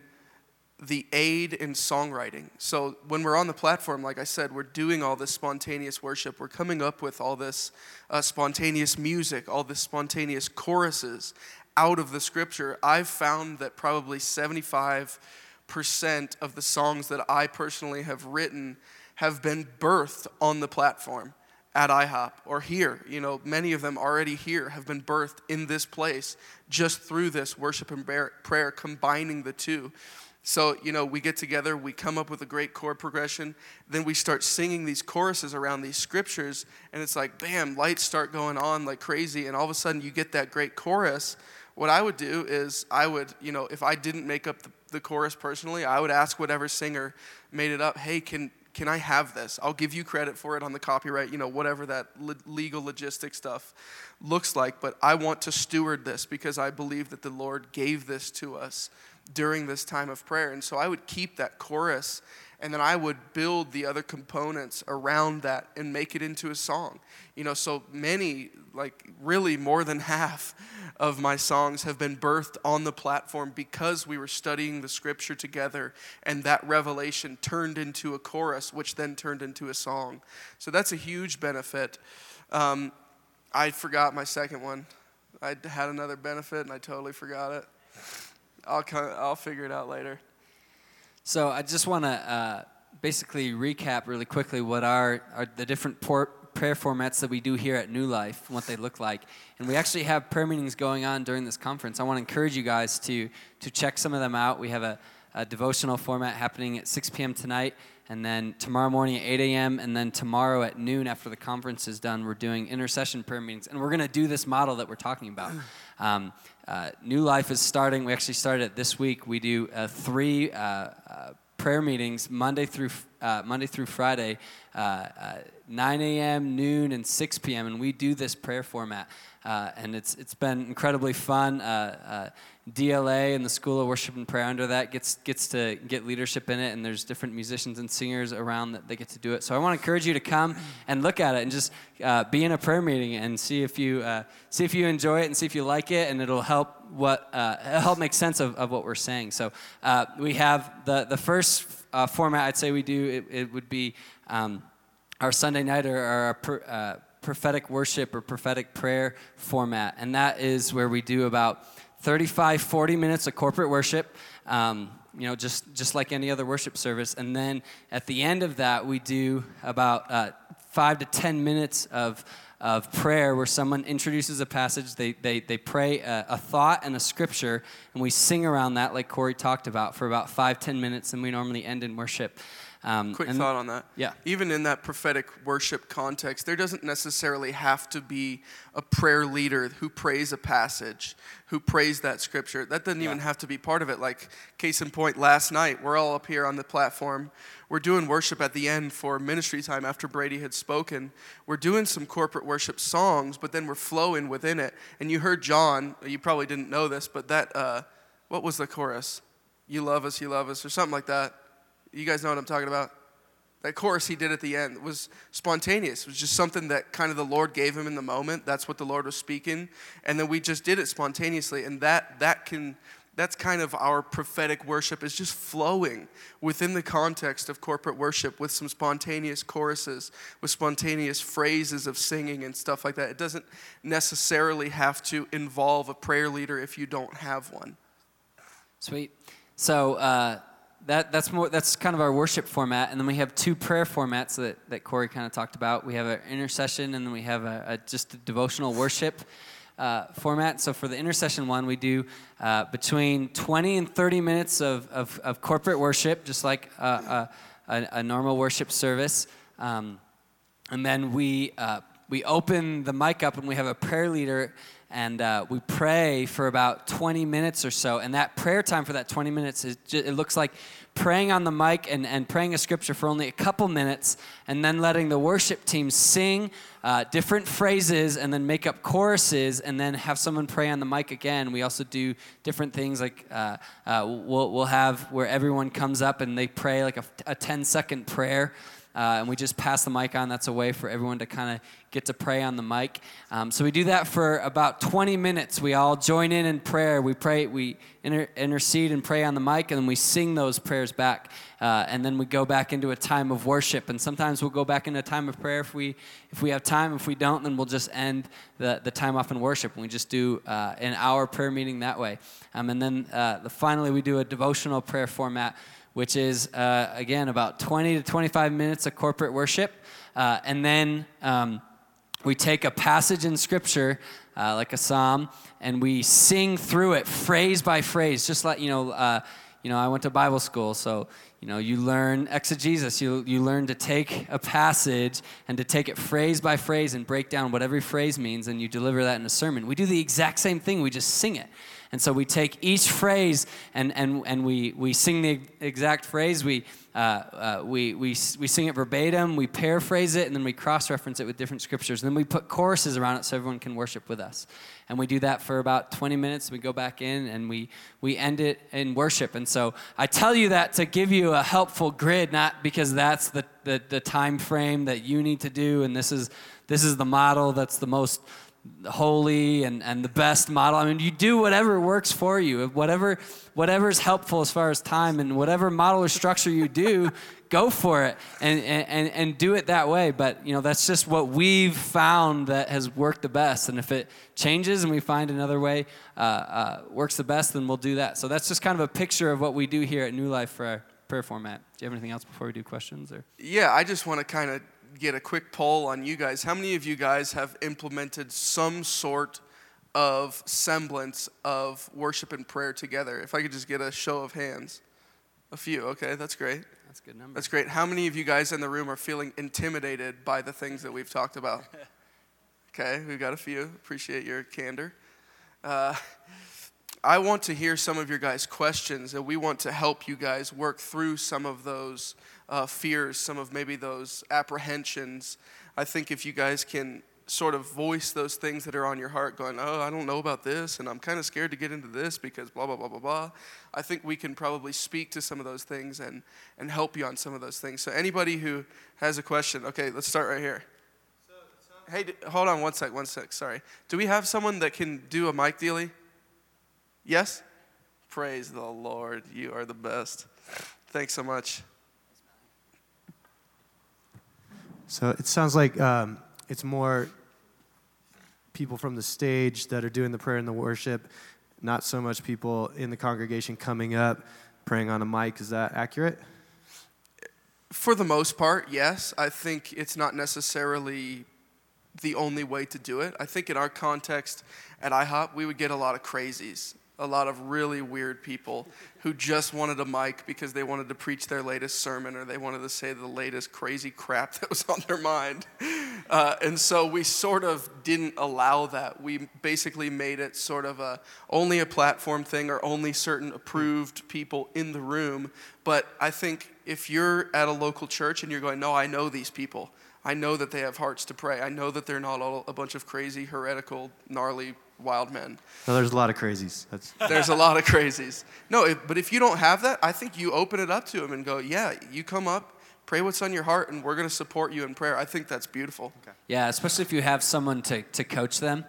the aid in songwriting. So when we're on the platform, like I said, we're doing all this spontaneous worship. We're coming up with all this uh, spontaneous music, all this spontaneous choruses out of the scripture. I've found that probably 75% of the songs that I personally have written have been birthed on the platform at IHOP or here. You know, many of them already here have been birthed in this place just through this worship and prayer, combining the two. So, you know, we get together, we come up with a great chord progression, then we start singing these choruses around these scriptures, and it's like, bam, lights start going on like crazy, and all of a sudden you get that great chorus. What I would do is, I would, you know, if I didn't make up the, the chorus personally, I would ask whatever singer made it up, hey, can, can I have this? I'll give you credit for it on the copyright, you know, whatever that legal logistic stuff looks like. But I want to steward this because I believe that the Lord gave this to us during this time of prayer. And so I would keep that chorus and then I would build the other components around that and make it into a song. You know, so many, like really more than half of my songs have been birthed on the platform because we were studying the scripture together and that revelation turned into a chorus, which then turned into a song. So that's a huge benefit. Um, I forgot my second one. I had another benefit and I totally forgot it. I'll, I'll figure it out later. So I just want to uh, basically recap really quickly what are, are the different por- prayer formats that we do here at New Life, what they look like. And we actually have prayer meetings going on during this conference. I want to encourage you guys to, to check some of them out. We have a, a devotional format happening at 6 p.m. tonight, and then tomorrow morning at 8 a.m., and then tomorrow at noon after the conference is done, we're doing intercession prayer meetings. And we're going to do this model that we're talking about. Um, uh, New Life is starting. We actually started it this week. We do uh, three uh, uh prayer meetings Monday through uh, Monday through Friday, uh, uh, 9 a.m., noon, and 6 p.m. And we do this prayer format, and it's it's been incredibly fun. DLA and the School of Worship and Prayer under that gets gets to get leadership in it, and there's different musicians and singers around that they get to do it. So I want to encourage you to come and look at it and just uh, be in a prayer meeting and see if you uh, see if you enjoy it and see if you like it, and it'll help what uh, help make sense of, of what we're saying. So uh, we have the the first uh, format I'd say we do it, it would be um, our Sunday night or our uh, prophetic worship or prophetic prayer format, and that is where we do about 35, 40 minutes of corporate worship, um, you know, just, just like any other worship service. And then at the end of that, we do about uh, five to 10 minutes of, of prayer where someone introduces a passage, they, they, they pray a, a, thought and a scripture, and we sing around that, like Corey talked about, for about five, 10 minutes, and we normally end in worship. Um, Quick thought on that. Yeah. Even in that prophetic worship context, there doesn't necessarily have to be a prayer leader who prays a passage, who prays that scripture. That doesn't yeah. even have to be part of it. Like, case in point, last night, we're all up here on the platform. We're doing worship at the end for ministry time after Brady had spoken. We're doing some corporate worship songs, but then we're flowing within it. And you heard John, you probably didn't know this, but that, uh, what was the chorus? You love us, you love us, or something like that you guys know what I'm talking about? That chorus he did at the end was spontaneous. It was just something that kind of the Lord gave him in the moment. That's what the Lord was speaking. And then we just did it spontaneously. And that, that can, that's kind of our prophetic worship is just flowing within the context of corporate worship with some spontaneous choruses with spontaneous phrases of singing and stuff like that it doesn't necessarily have to involve a prayer leader if you don't have one sweet so uh, that, that's more that's kind of our worship format and then we have two prayer formats that, that corey kind of talked about. We have an intercession and then we have a, a just a devotional worship uh, format. So for the intercession one we do uh, between 20 and 30 minutes of, of, of corporate worship just like a, a, a normal worship service. Um, and then we uh, we open the mic up and we have a prayer leader and uh, we pray for about 20 minutes or so. And that prayer time for that 20 minutes, is just, it looks like praying on the mic and, and praying a scripture for only a couple minutes, and then letting the worship team sing uh, different phrases and then make up choruses, and then have someone pray on the mic again. We also do different things like uh, uh we'll, we'll have where everyone comes up and they pray like a, a 10 second prayer. Uh, and we just pass the mic on. That's a way for everyone to kind of get to pray on the mic. Um, so we do that for about 20 minutes. We all join in in prayer. We pray, we inter- intercede and pray on the mic, and then we sing those prayers back. Uh, and then we go back into a time of worship. And sometimes we'll go back into a time of prayer if we if we have time. If we don't, then we'll just end the, the time off in worship. And we just do uh, an hour prayer meeting that way. Um, and then uh, finally, we do a devotional prayer format which is, uh, again, about 20 to 25 minutes of corporate worship. Uh, and then um, we take a passage in Scripture, uh, like a psalm, and we sing through it phrase by phrase, just like, you know, uh, you know, I went to Bible school, so you know, you learn exegesis. You, you learn to take a passage and to take it phrase by phrase and break down what every phrase means, and you deliver that in a sermon. We do the exact same thing, we just sing it. And so we take each phrase and, and, and we, we sing the exact phrase. We, uh, uh, we, we, we sing it verbatim, we paraphrase it, and then we cross reference it with different scriptures. And then we put choruses around it so everyone can worship with us. And we do that for about 20 minutes. We go back in and we, we end it in worship. And so I tell you that to give you a helpful grid, not because that's the, the, the time frame that you need to do, and this is, this is the model that's the most holy and, and the best model. I mean, you do whatever works for you, whatever whatever is helpful as far as time and whatever model or structure you do, go for it and, and, and do it that way. But, you know, that's just what we've found that has worked the best. And if it changes and we find another way uh, uh, works the best, then we'll do that. So that's just kind of a picture of what we do here at New Life for our prayer format. Do you have anything else before we do questions? Or? Yeah, I just want to kind of get a quick poll on you guys. How many of you guys have implemented some sort of semblance of worship and prayer together? If I could just get a show of hands. A few, okay, that's great. That's good number. That's great. How many of you guys in the room are feeling intimidated by the things that we've talked about? okay, we've got a few. Appreciate your candor. Uh, I want to hear some of your guys' questions, and we want to help you guys work through some of those uh, fears, some of maybe those apprehensions. I think if you guys can sort of voice those things that are on your heart, going, Oh, I don't know about this, and I'm kind of scared to get into this because blah, blah, blah, blah, blah. I think we can probably speak to some of those things and, and help you on some of those things. So, anybody who has a question, okay, let's start right here. Hey, hold on one sec, one sec, sorry. Do we have someone that can do a mic dealy? Yes? Praise the Lord. You are the best. Thanks so much. So it sounds like um, it's more people from the stage that are doing the prayer and the worship, not so much people in the congregation coming up praying on a mic. Is that accurate? For the most part, yes. I think it's not necessarily the only way to do it. I think in our context at IHOP, we would get a lot of crazies a lot of really weird people who just wanted a mic because they wanted to preach their latest sermon or they wanted to say the latest crazy crap that was on their mind. Uh, and so we sort of didn't allow that. We basically made it sort of a only a platform thing or only certain approved people in the room. But I think if you're at a local church and you're going, no, I know these people. I know that they have hearts to pray. I know that they're not all a bunch of crazy, heretical, gnarly wild men. No, there's a lot of crazies. That's... there's a lot of crazies. No, if, but if you don't have that, I think you open it up to them and go, yeah, you come up, pray what's on your heart, and we're going to support you in prayer. I think that's beautiful. Okay. Yeah, especially if you have someone to, to coach them.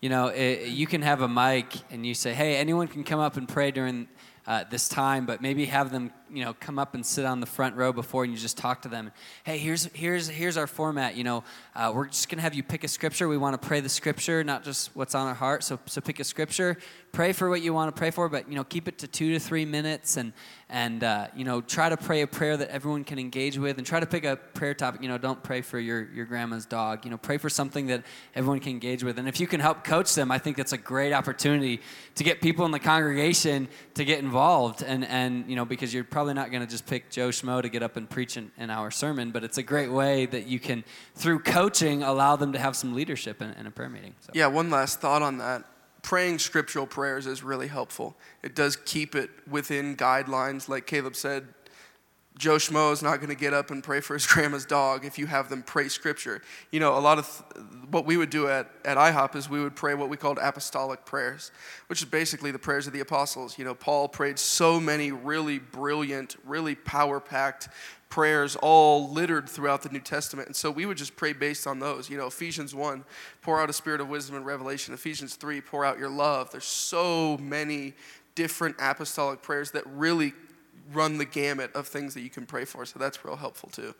You know, it, you can have a mic and you say, hey, anyone can come up and pray during uh, this time, but maybe have them, you know, come up and sit on the front row before, and you just talk to them. Hey, here's here's here's our format. You know, uh, we're just gonna have you pick a scripture. We want to pray the scripture, not just what's on our heart. So so pick a scripture, pray for what you want to pray for, but you know, keep it to two to three minutes, and and uh, you know, try to pray a prayer that everyone can engage with, and try to pick a prayer topic. You know, don't pray for your your grandma's dog. You know, pray for something that everyone can engage with. And if you can help coach them, I think that's a great opportunity to get people in the congregation to get involved, and and you know, because you're probably not going to just pick Joe Schmo to get up and preach an, an hour sermon, but it's a great way that you can through coaching allow them to have some leadership in, in a prayer meeting. So. Yeah, one last thought on that praying scriptural prayers is really helpful. It does keep it within guidelines. Like Caleb said, Joe Schmo is not going to get up and pray for his grandma's dog if you have them pray scripture. You know, a lot of th- what we would do at, at IHOP is we would pray what we called apostolic prayers, which is basically the prayers of the apostles. You know, Paul prayed so many really brilliant, really power packed prayers all littered throughout the New Testament. And so we would just pray based on those. You know, Ephesians 1, pour out a spirit of wisdom and revelation. Ephesians 3, pour out your love. There's so many different apostolic prayers that really run the gamut of things that you can pray for. So that's real helpful too.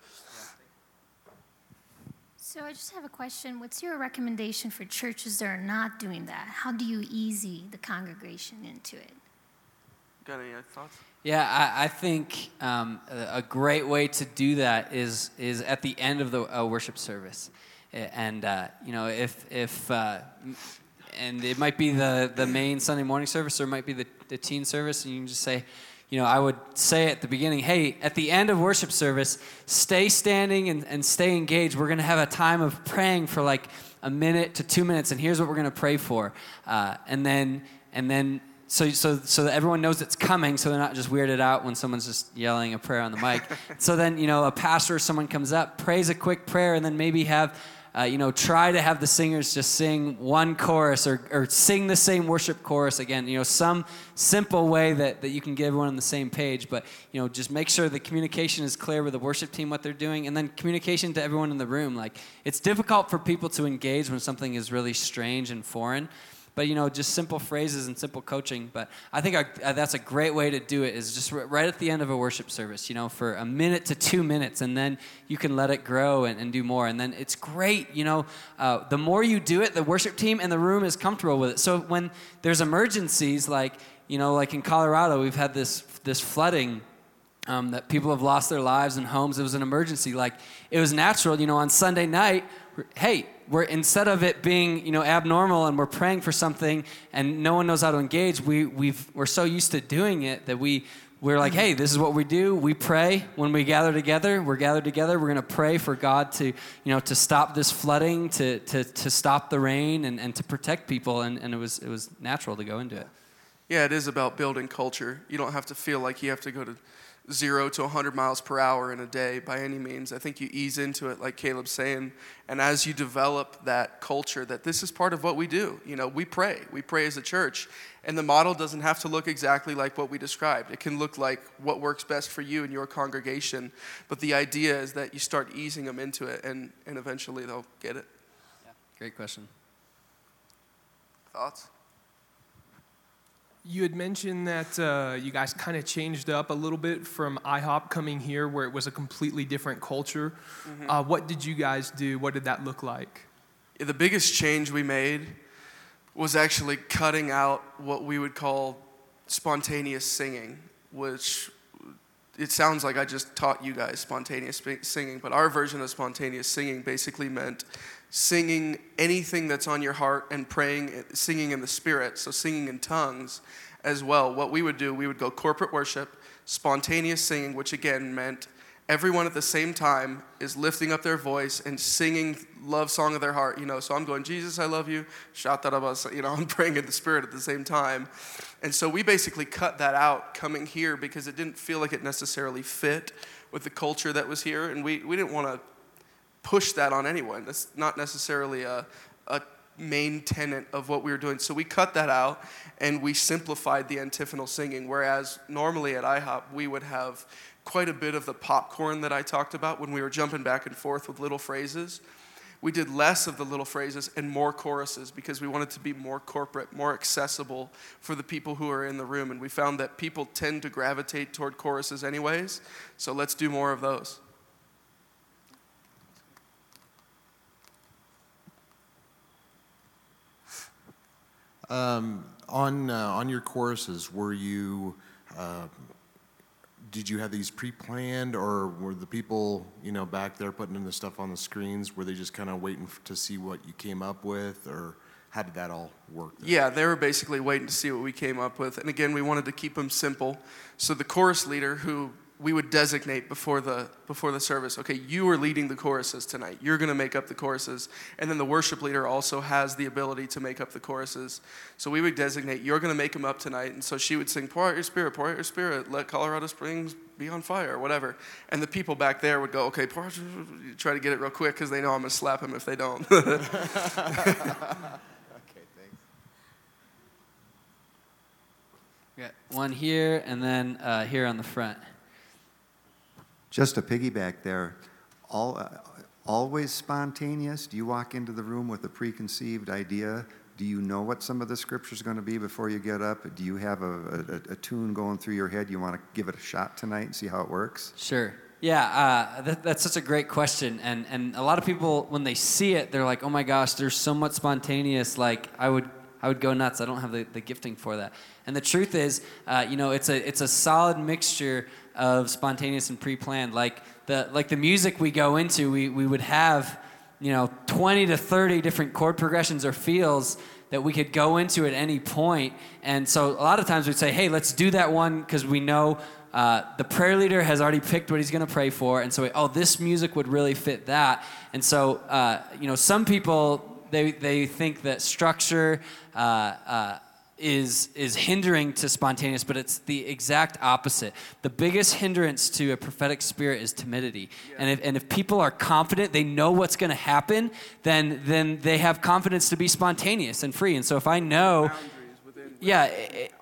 So I just have a question. What's your recommendation for churches that are not doing that? How do you ease the congregation into it? Got any thoughts? Yeah, I, I think um, a great way to do that is is at the end of the uh, worship service, and uh, you know if if uh, and it might be the the main Sunday morning service or it might be the, the teen service, and you can just say, you know, I would say at the beginning, hey, at the end of worship service, stay standing and, and stay engaged. We're going to have a time of praying for like a minute to two minutes, and here's what we're going to pray for, uh, and then and then so, so, so that everyone knows it's coming, so they're not just weirded out when someone's just yelling a prayer on the mic. so then, you know, a pastor or someone comes up, prays a quick prayer, and then maybe have, uh, you know, try to have the singers just sing one chorus or, or sing the same worship chorus again. You know, some simple way that, that you can get everyone on the same page, but, you know, just make sure the communication is clear with the worship team what they're doing, and then communication to everyone in the room. Like, it's difficult for people to engage when something is really strange and foreign but you know just simple phrases and simple coaching. But i think uh, that's a great way to do it is just right at the end of a worship service you know for a minute to two minutes and then you can let it grow and, and do more. And then it's great you know uh, the more you do it the worship team and the room is comfortable with it. So when there's emergencies like you know like in colorado we've had this this flooding um, that people have lost their lives and homes. It was an emergency. Like it was natural you know on sunday night hey we're instead of it being you know abnormal and we're praying for something and no one knows how to engage we we've we're so used to doing it that we we're like hey this is what we do. We pray. When we gather together we're gathered together. We're going to pray for god to you know to stop this flooding to to, to stop the rain and, and to protect people. And, and it was it was natural to go into it. Yeah, it is about building culture. You don't have to feel like you have to go to zero to 100 miles per hour in a day by any means. I think you ease into it, like Caleb's saying. And as you develop that culture, that this is part of what we do. You know, we pray. We pray as a church. And the model doesn't have to look exactly like what we described. It can look like what works best for you and your congregation. But the idea is that you start easing them into it, and, and eventually they'll get it. Yeah, great question. Thoughts? You had mentioned that uh, you guys kind of changed up a little bit from IHOP coming here, where it was a completely different culture. Mm-hmm. Uh, what did you guys do? What did that look like? Yeah, the biggest change we made was actually cutting out what we would call spontaneous singing, which it sounds like I just taught you guys spontaneous singing, but our version of spontaneous singing basically meant singing anything that's on your heart and praying, eh, singing in the Spirit, so singing in tongues as well. What we would do, we would go corporate worship, spontaneous singing, which again meant everyone at the same time is lifting up their voice and singing love song of their heart you know so i'm going jesus i love you shout that about you know i'm praying in the spirit at the same time and so we basically cut that out coming here because it didn't feel like it necessarily fit with the culture that was here and we, we didn't want to push that on anyone. That's not necessarily a, a main tenet of what we were doing. So we cut that out and we simplified the antiphonal singing. Whereas normally at IHOP, we would have quite a bit of the popcorn that I talked about when we were jumping back and forth with little phrases. We did less of the little phrases and more choruses because we wanted to be more corporate, more accessible for the people who are in the room. And we found that people tend to gravitate toward choruses anyways. So let's do more of those. Um, on uh, on your choruses, were you uh, did you have these pre-planned, or were the people you know back there putting in the stuff on the screens? Were they just kind of waiting to see what you came up with, or how did that all work? There? Yeah, they were basically waiting to see what we came up with, and again, we wanted to keep them simple. So the chorus leader, who we would designate before the before the service okay you are leading the choruses tonight. You're going to make up the choruses. And then the worship leader also has the ability to make up the choruses. So we would designate you're going to make them up tonight. And so she would sing pour out your spirit pour out your spirit. Let colorado springs be on fire or whatever. And the people back there would go okay pour try to get it real quick because they know i'm going to slap them if they don't. Okay thanks. Got one here and then uh, here on the front just a piggyback there, all, uh, always spontaneous? Do you walk into the room with a preconceived idea? Do you know what some of the scripture is going to be before you get up? Do you have a, a, a, tune going through your head? You want to give it a shot tonight and see how it works? Sure. Yeah, uh, that, that's such a great question. And, and a lot of people, when they see it, they're like, oh my gosh, there's so much spontaneous. Like, I would, I would go nuts. I don't have the, the gifting for that. And the truth is, uh, you know, it's a, it's a solid mixture of spontaneous and pre-planned. Like the like the music we go into, we, we would have, you know, 20 to 30 different chord progressions or feels that we could go into at any point. And so a lot of times we'd say, hey, let's do that one because we know uh, the prayer leader has already picked what he's going to pray for. And so, we, oh, this music would really fit that. And so, uh, you know, some people, they, they think that structure, uh, uh is is hindering to spontaneous but it's the exact opposite the biggest hindrance to a prophetic spirit is timidity yeah. and if and if people are confident they know what's going to happen then then they have confidence to be spontaneous and free and so if i know yeah it,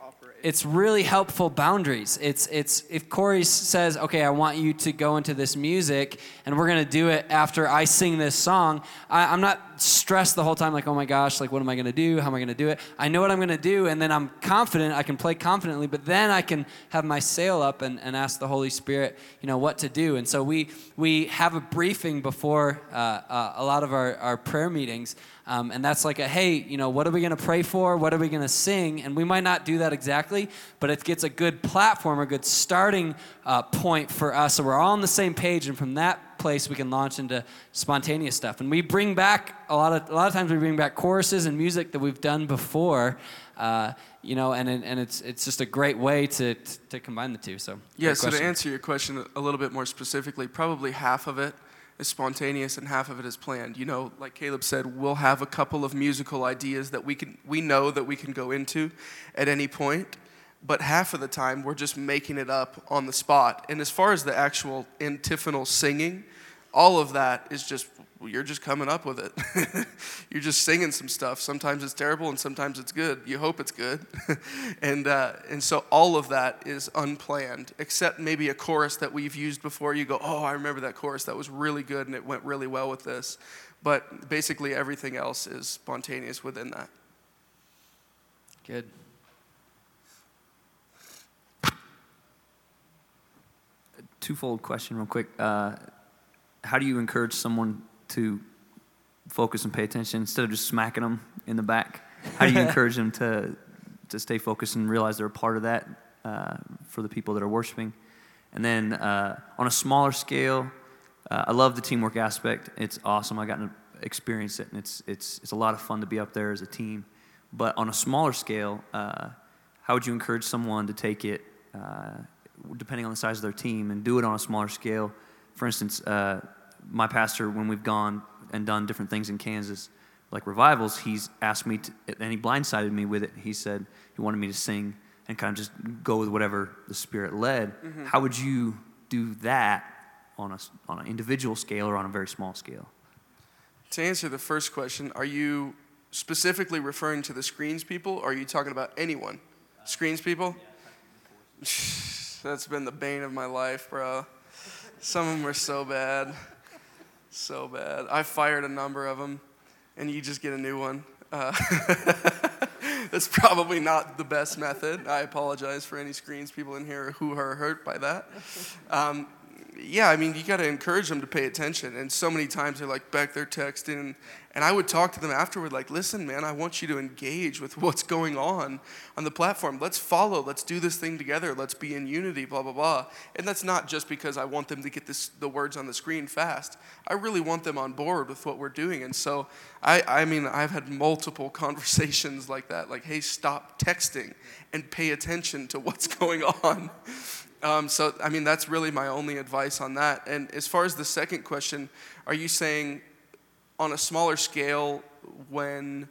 it's really helpful boundaries. It's it's if Corey says, "Okay, I want you to go into this music, and we're gonna do it after I sing this song." I, am not stressed the whole time, like, "Oh my gosh, like what am I gonna do? How am I gonna do it?" I know what I'm gonna do, and then I'm confident. I can play confidently, but then I can have my sail up and, and ask the Holy Spirit, you know, what to do. And so we we have a briefing before uh, uh, a lot of our, our prayer meetings. Um, and that's like a, hey, you know, what are we to pray for? What are we to sing? And we might not do that exactly, but it gets a good platform, a good starting uh, point for us. So we're all on the same page. And from that place, we can launch into spontaneous stuff. And we bring back a lot of, a lot of times we bring back choruses and music that we've done before. Uh, you know, and and it's it's just a great way to to combine the two. So yeah. So to answer your question a little bit more specifically, probably half of it is spontaneous and half of it is planned. You know, like Caleb said, we'll have a couple of musical ideas that we can we know that we can go into at any point, but half of the time we're just making it up on the spot. And as far as the actual antiphonal singing, all of that is just you're just coming up with it. you're just singing some stuff. Sometimes it's terrible and sometimes it's good. You hope it's good. and, uh, and so all of that is unplanned, except maybe a chorus that we've used before. You go, oh, I remember that chorus. That was really good and it went really well with this. But basically, everything else is spontaneous within that. Good. Twofold question, real quick. Uh, how do you encourage someone to focus and pay attention instead of just smacking them in the back? How do you encourage them to to stay focused and realize they're a part of that uh, for the people that are worshiping? And then uh, on a smaller scale, uh, I love the teamwork aspect. It's awesome. I got to experience it, and it's it's it's a lot of fun to be up there as a team. But on a smaller scale, uh, how would you encourage someone to take it, uh, depending on the size of their team, and do it on a smaller scale? For instance, uh, my pastor, when we've gone and done different things in Kansas, like revivals, he's asked me to, and he blindsided me with it. He said he wanted me to sing and kind of just go with whatever the Spirit led. Mm-hmm. How would you do that on a on an individual scale or on a very small scale? To answer the first question, are you specifically referring to the screens people, or are you talking about anyone? Screens people? That's been the bane of my life, bro. Some of them were so bad. So bad. I fired a number of them, and you just get a new one. Uh, that's probably not the best method. I apologize for any screens people in here who are hurt by that. Um, yeah, I mean, you got to encourage them to pay attention. And so many times they're like back there texting, and I would talk to them afterward, like, listen, man, I want you to engage with what's going on on the platform. Let's follow. Let's do this thing together. Let's be in unity. Blah blah blah. And that's not just because I want them to get this the words on the screen fast. I really want them on board with what we're doing. And so, I I mean, I've had multiple conversations like that. Like, hey, stop texting and pay attention to what's going on. Um, so, I mean, that's really my only advice on that. And as far as the second question, are you saying on a smaller scale when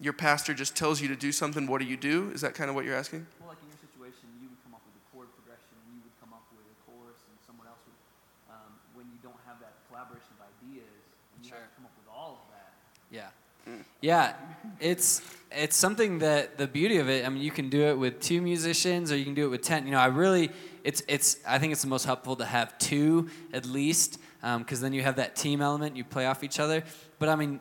your pastor just tells you to do something, what do you do? Is that kind of what you're asking? Well, like in your situation, you would come up with a chord progression, and you would come up with a chorus, and someone else would. Um, when you don't have that collaboration of ideas, and you sure. have to come up with all of that. Yeah. Yeah, it's it's something that the beauty of it. I mean, you can do it with two musicians, or you can do it with ten. You know, I really, it's it's. I think it's the most helpful to have two at least, because um, then you have that team element. You play off each other. But I mean,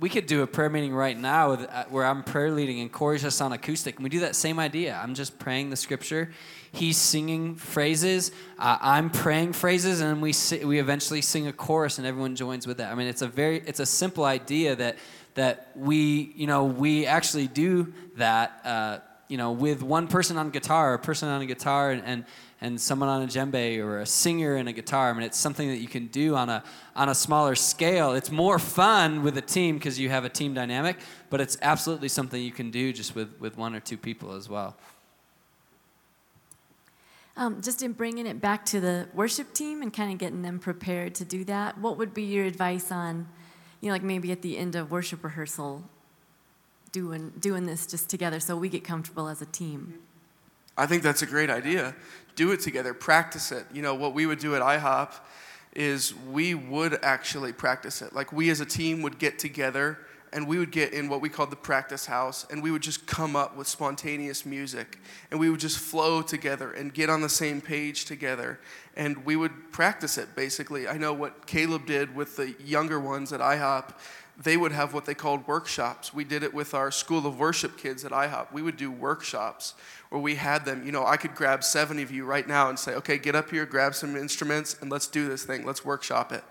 we could do a prayer meeting right now with, uh, where I'm prayer leading and Corey's just on acoustic, and we do that same idea. I'm just praying the scripture, he's singing phrases, uh, I'm praying phrases, and we si- we eventually sing a chorus, and everyone joins with that. I mean, it's a very it's a simple idea that that we, you know, we actually do that, uh, you know, with one person on guitar, a person on a guitar, and, and, and someone on a djembe, or a singer and a guitar. I mean, it's something that you can do on a, on a smaller scale. It's more fun with a team because you have a team dynamic, but it's absolutely something you can do just with, with one or two people as well. Um, just in bringing it back to the worship team and kind of getting them prepared to do that, what would be your advice on you know, like maybe at the end of worship rehearsal, doing doing this just together so we get comfortable as a team. I think that's a great idea. Do it together, practice it. You know, what we would do at IHOP is we would actually practice it. Like we as a team would get together and we would get in what we called the practice house and we would just come up with spontaneous music and we would just flow together and get on the same page together and we would practice it basically i know what caleb did with the younger ones at ihop they would have what they called workshops. We did it with our school of worship kids at ihop. We would do workshops where we had them you know i could grab seven of you right now and say okay get up here grab some instruments and let's do this thing. Let's workshop it.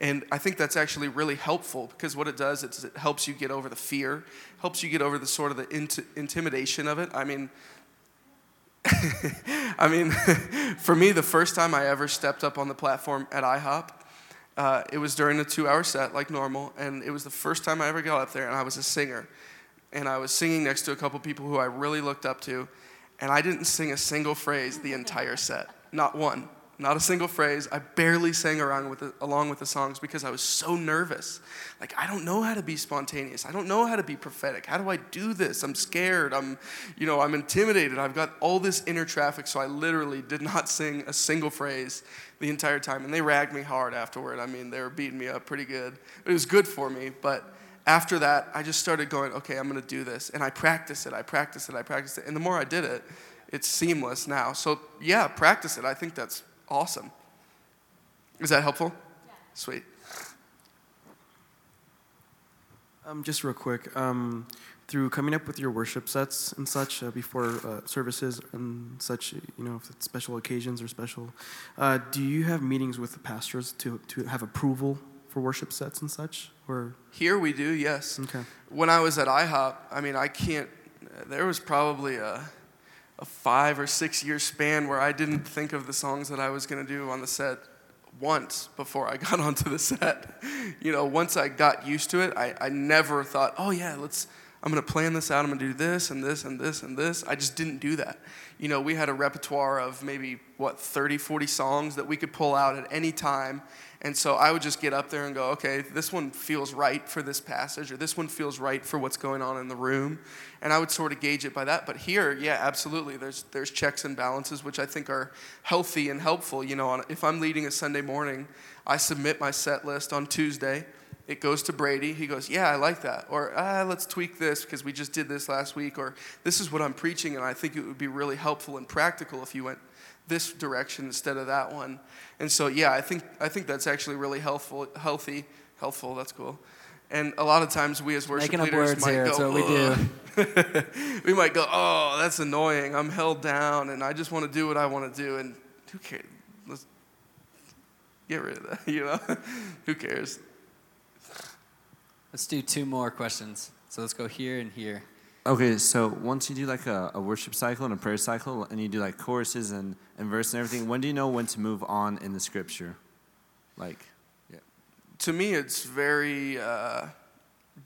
And I think that's actually really helpful because what it does is it helps you get over the fear, helps you get over the sort of the int- intimidation of it. I mean, I mean, for me, the first time I ever stepped up on the platform at IHOP, uh, it was during a two-hour set like normal, and it was the first time I ever got up there, and I was a singer, and I was singing next to a couple people who I really looked up to, and I didn't sing a single phrase the entire set, not one not a single phrase. I barely sang around with the, along with the songs because I was so nervous. Like, I don't know how to be spontaneous. I don't know how to be prophetic. How do I do this? I'm scared. I'm, you know, I'm intimidated. I've got all this inner traffic, so I literally did not sing a single phrase the entire time. And they ragged me hard afterward. I mean, they were beating me up pretty good. It was good for me, but after that, I just started going, okay, I'm going to do this. And I practice it, I practice it, I practice it. And the more I did it, it's seamless now. So, yeah, practice it. I think that's awesome. Is that helpful? Yeah. Sweet. Um, just real quick, um, through coming up with your worship sets and such uh, before uh, services and such, you know, if it's special occasions or special, uh, do you have meetings with the pastors to, to have approval for worship sets and such? Or here we do, yes. Okay. When I was at IHOP, I mean, I can't. There was probably a, a five or six year span where I didn't think of the songs that I was going to do on the set once before I got onto the set. You know, once I got used to it, I, I never thought, oh yeah, let's. I'm going to plan this out. I'm going to do this and this and this and this. I just didn't do that. You know, we had a repertoire of maybe, what, 30, 40 songs that we could pull out at any time and so I would just get up there and go, okay, this one feels right for this passage, or this one feels right for what's going on in the room. And I would sort of gauge it by that. But here, yeah, absolutely. There's, there's checks and balances, which I think are healthy and helpful. You know, if I'm leading a Sunday morning, I submit my set list on Tuesday. It goes to Brady. He goes, Yeah, I like that. Or, ah, let's tweak this because we just did this last week. Or, this is what I'm preaching, and I think it would be really helpful and practical if you went this direction instead of that one. And so, yeah, I think, I think that's actually really helpful, healthy, helpful. That's cool. And a lot of times we as worship Making leaders words might here, go, that's what we do. we might go, oh, that's annoying. I'm held down, and I just want to do what I want to do. And who cares? Let's get rid of that. You know, who cares? Let's do two more questions. So let's go here and here. Okay, so once you do like a, a, worship cycle and a prayer cycle, and you do like choruses and, and verse and everything, when do you know when to move on in the scripture? Like, yeah. To me, it's very uh,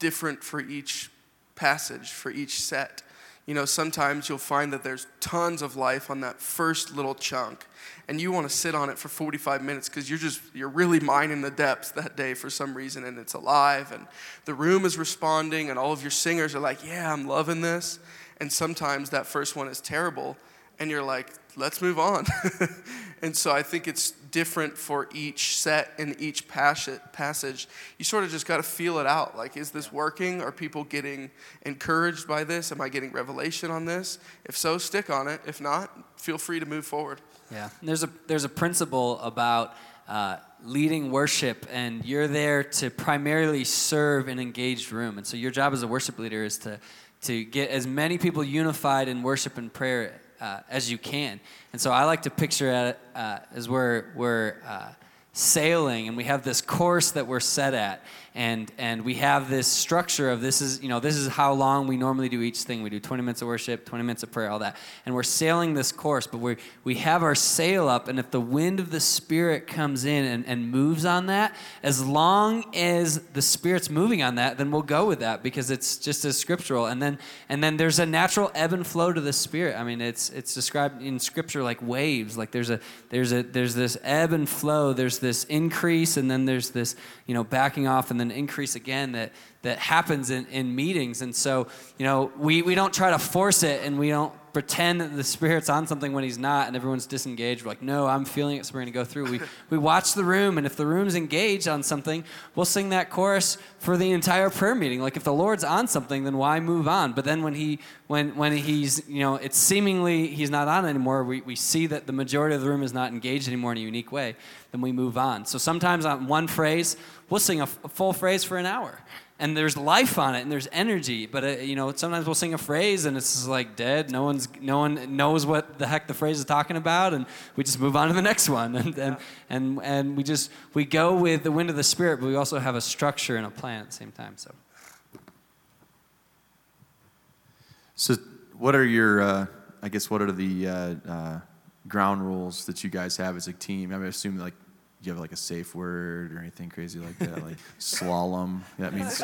different for each passage, for each set. You know, sometimes you'll find that there's tons of life on that first little chunk, and you want to sit on it for 45 minutes because you're just you're really mining the depths that day for some reason, and it's alive, and the room is responding, and all of your singers are like, "Yeah, I'm loving this," and sometimes that first one is terrible, and you're like, let's move on. and so I think it's different for each set and each passage. You sort of just got to feel it out. Like, is this working? Are people getting encouraged by this? Am I getting revelation on this? If so, stick on it. If not, feel free to move forward. Yeah. There's a, there's a principle about uh, leading worship, and you're there to primarily serve an engaged room. And so your job as a worship leader is to, to get as many people unified in worship and prayer uh, as you can. And so I like to picture it uh, as we're, we're uh, sailing and we have this course that we're set at and and we have this structure of this is you know this is how long we normally do each thing. We do 20 minutes of worship 20 minutes of prayer all that. And we're sailing this course but we we have our sail up and if the wind of the spirit comes in and, and moves on that as long as the spirit's moving on that then we'll go with that because it's just as scriptural. And then and then there's a natural ebb and flow to the spirit. I mean it's it's described in scripture like waves like there's a there's a there's this ebb and flow there's this increase and then there's this you know backing off and then increase again that that happens in, in meetings. And so you know we, we don't try to force it and we don't pretend that the spirit's on something when he's not and everyone's disengaged. We're like no i'm feeling it so we're going to go through. We, we watch the room and if the room's engaged on something we'll sing that chorus for the entire prayer meeting. Like if the lord's on something then why move on? But then when he when when he's you know it's seemingly he's not on anymore we, we see that the majority of the room is not engaged anymore in a unique way then we move on. So sometimes on one phrase we'll sing a, a full phrase for an hour and there's life on it and there's energy but uh, you know sometimes we'll sing a phrase and it's like dead. No one's no one knows what the heck the phrase is talking about and we just move on to the next one. And and and, and we just we go with the wind of the spirit but we also have a structure and a plan at the same time so. So what are your uh, i guess what are the uh, uh ground rules that you guys have as a team? I mean, assume like you have like a safe word or anything crazy like that? Like slalom. That means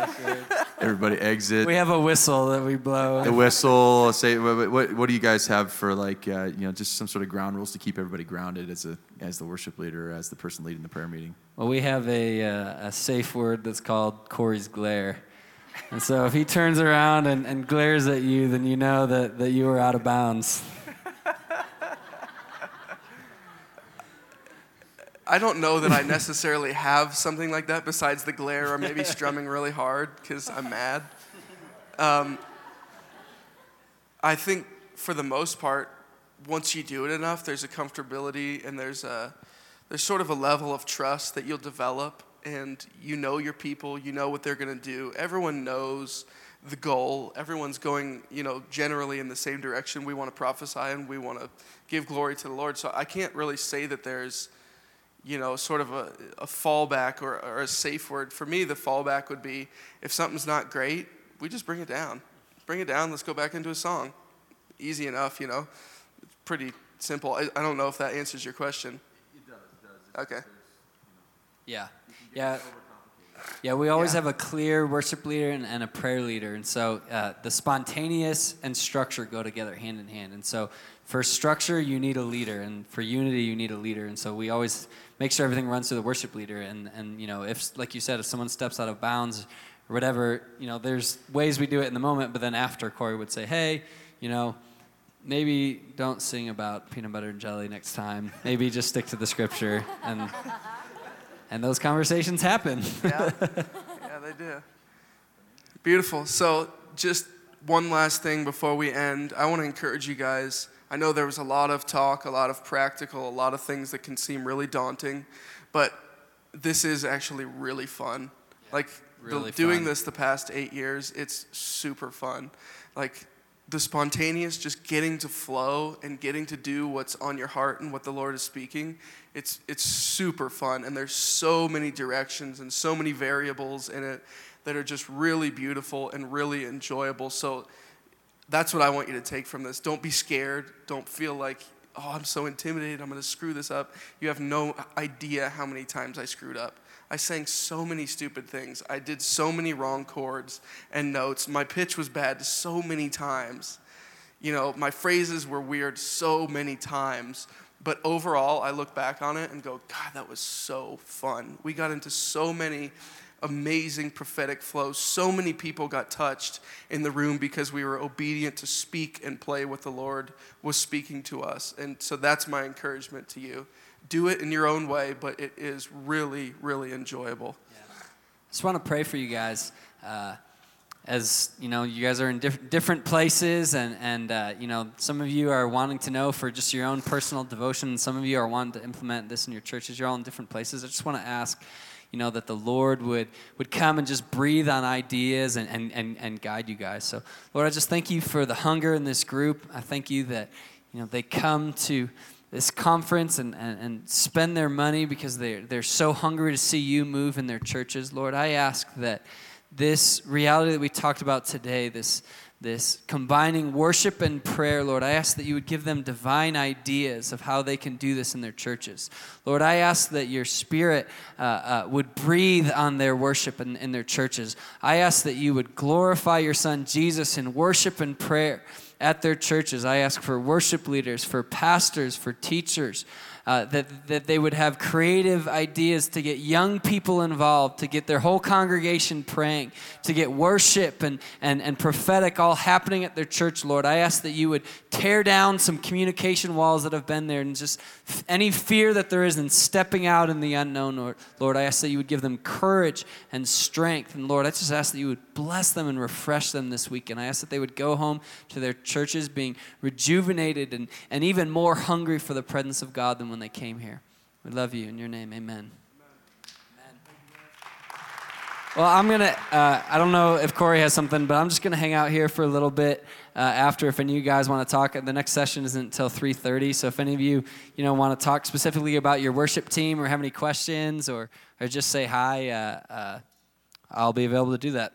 everybody exit. We have a whistle that we blow. the whistle. Say what, what, what do you guys have for like uh, you know just some sort of ground rules to keep everybody grounded as a as the worship leader, as the person leading the prayer meeting? Well, we have a, uh, a safe word that's called Corey's glare. And so if he turns around and, and glares at you, then you know that, that you are out of bounds. I don't know that I necessarily have something like that besides the glare or maybe strumming really hard because I'm mad. Um, I think for the most part, once you do it enough, there's a comfortability and there's a there's sort of a level of trust that you'll develop and you know your people, you know what they're going to do. Everyone knows the goal. Everyone's going, you know, generally in the same direction. We want to prophesy and we want to give glory to the Lord. So I can't really say that there's you know, sort of a, a fallback or, or, a safe word. For me, the fallback would be if something's not great, we just bring it down. Bring it down, let's go back into a song. Easy enough, you know. It's pretty simple. I, I don't know if that answers your question. It does, it does. Okay. Yeah. Yeah. Yeah, we always Yeah. have a clear worship leader and, and a prayer leader. And so uh, the spontaneous and structure go together hand in hand. And so for structure, you need a leader. And for unity, you need a leader. And so we always make sure everything runs through the worship leader. And, and you know, if, like you said, if someone steps out of bounds or whatever, you know, there's ways we do it in the moment. But then after, Corey would say, hey, you know, maybe don't sing about peanut butter and jelly next time. Maybe just stick to the scripture. And and those conversations happen. Yeah, yeah, they do. Beautiful. So, just one last thing before we end. I want to encourage you guys. I know there was a lot of talk, a lot of practical, a lot of things that can seem really daunting, but this is actually really fun. like the- really doing fun. this the past eight years, it's super fun. Like the spontaneous, just getting to flow and getting to do what's on your heart and what the Lord is speaking. It's it's super fun, and there's so many directions and so many variables in it that are just really beautiful and really enjoyable. So that's what I want you to take from this. Don't be scared. Don't feel like, oh, I'm so intimidated. I'm going to screw this up. You have no idea how many times I screwed up. I sang so many stupid things. I did so many wrong chords and notes. My pitch was bad so many times. You know, my phrases were weird so many times. But overall, I look back on it and go, God, that was so fun. We got into so many amazing prophetic flow. So many people got touched in the room because we were obedient to speak and play what the Lord was speaking to us. And so that's my encouragement to you. Do it in your own way, but it is really, really enjoyable. I just want to pray for you guys. Uh, as you know, you guys are in diff- different places, and and uh, you know, some of you are wanting to know for just your own personal devotion. Some of you are wanting to implement this in your churches. You're all in different places. I just want to ask, you know, that the Lord would would come and just breathe on ideas and and and, and guide you guys. So, Lord, I just thank you for the hunger in this group. I thank you that you know they come to this conference and, and, and spend their money because they're, they're so hungry to see you move in their churches. Lord, I ask that this reality that we talked about today, this, this combining worship and prayer, Lord, I ask that you would give them divine ideas of how they can do this in their churches. Lord, I ask that your spirit uh, uh, would breathe on their worship in, in their churches. I ask that you would glorify your son Jesus in worship and prayer at their churches. I ask for worship leaders, for pastors, for teachers, uh, that, that they would have creative ideas to get young people involved, to get their whole congregation praying, to get worship and, and, and prophetic all happening at their church, Lord. I ask that you would tear down some communication walls that have been there and just any fear that there is in stepping out in the unknown, Lord. Lord, I ask that you would give them courage and strength. And Lord, I just ask that you would bless them and refresh them this week. And I ask that they would go home to their churches being rejuvenated and, and even more hungry for the presence of God than when they came here. We love you. In your name, amen. Well, I'm gonna. Uh, I don't know if Corey has something, but I'm just gonna hang out here for a little bit uh, after. If any of you guys want to talk, the next session isn't until 3:30. So if any of you, you know, want to talk specifically about your worship team or have any questions or or just say hi, uh, uh, I'll be available to do that.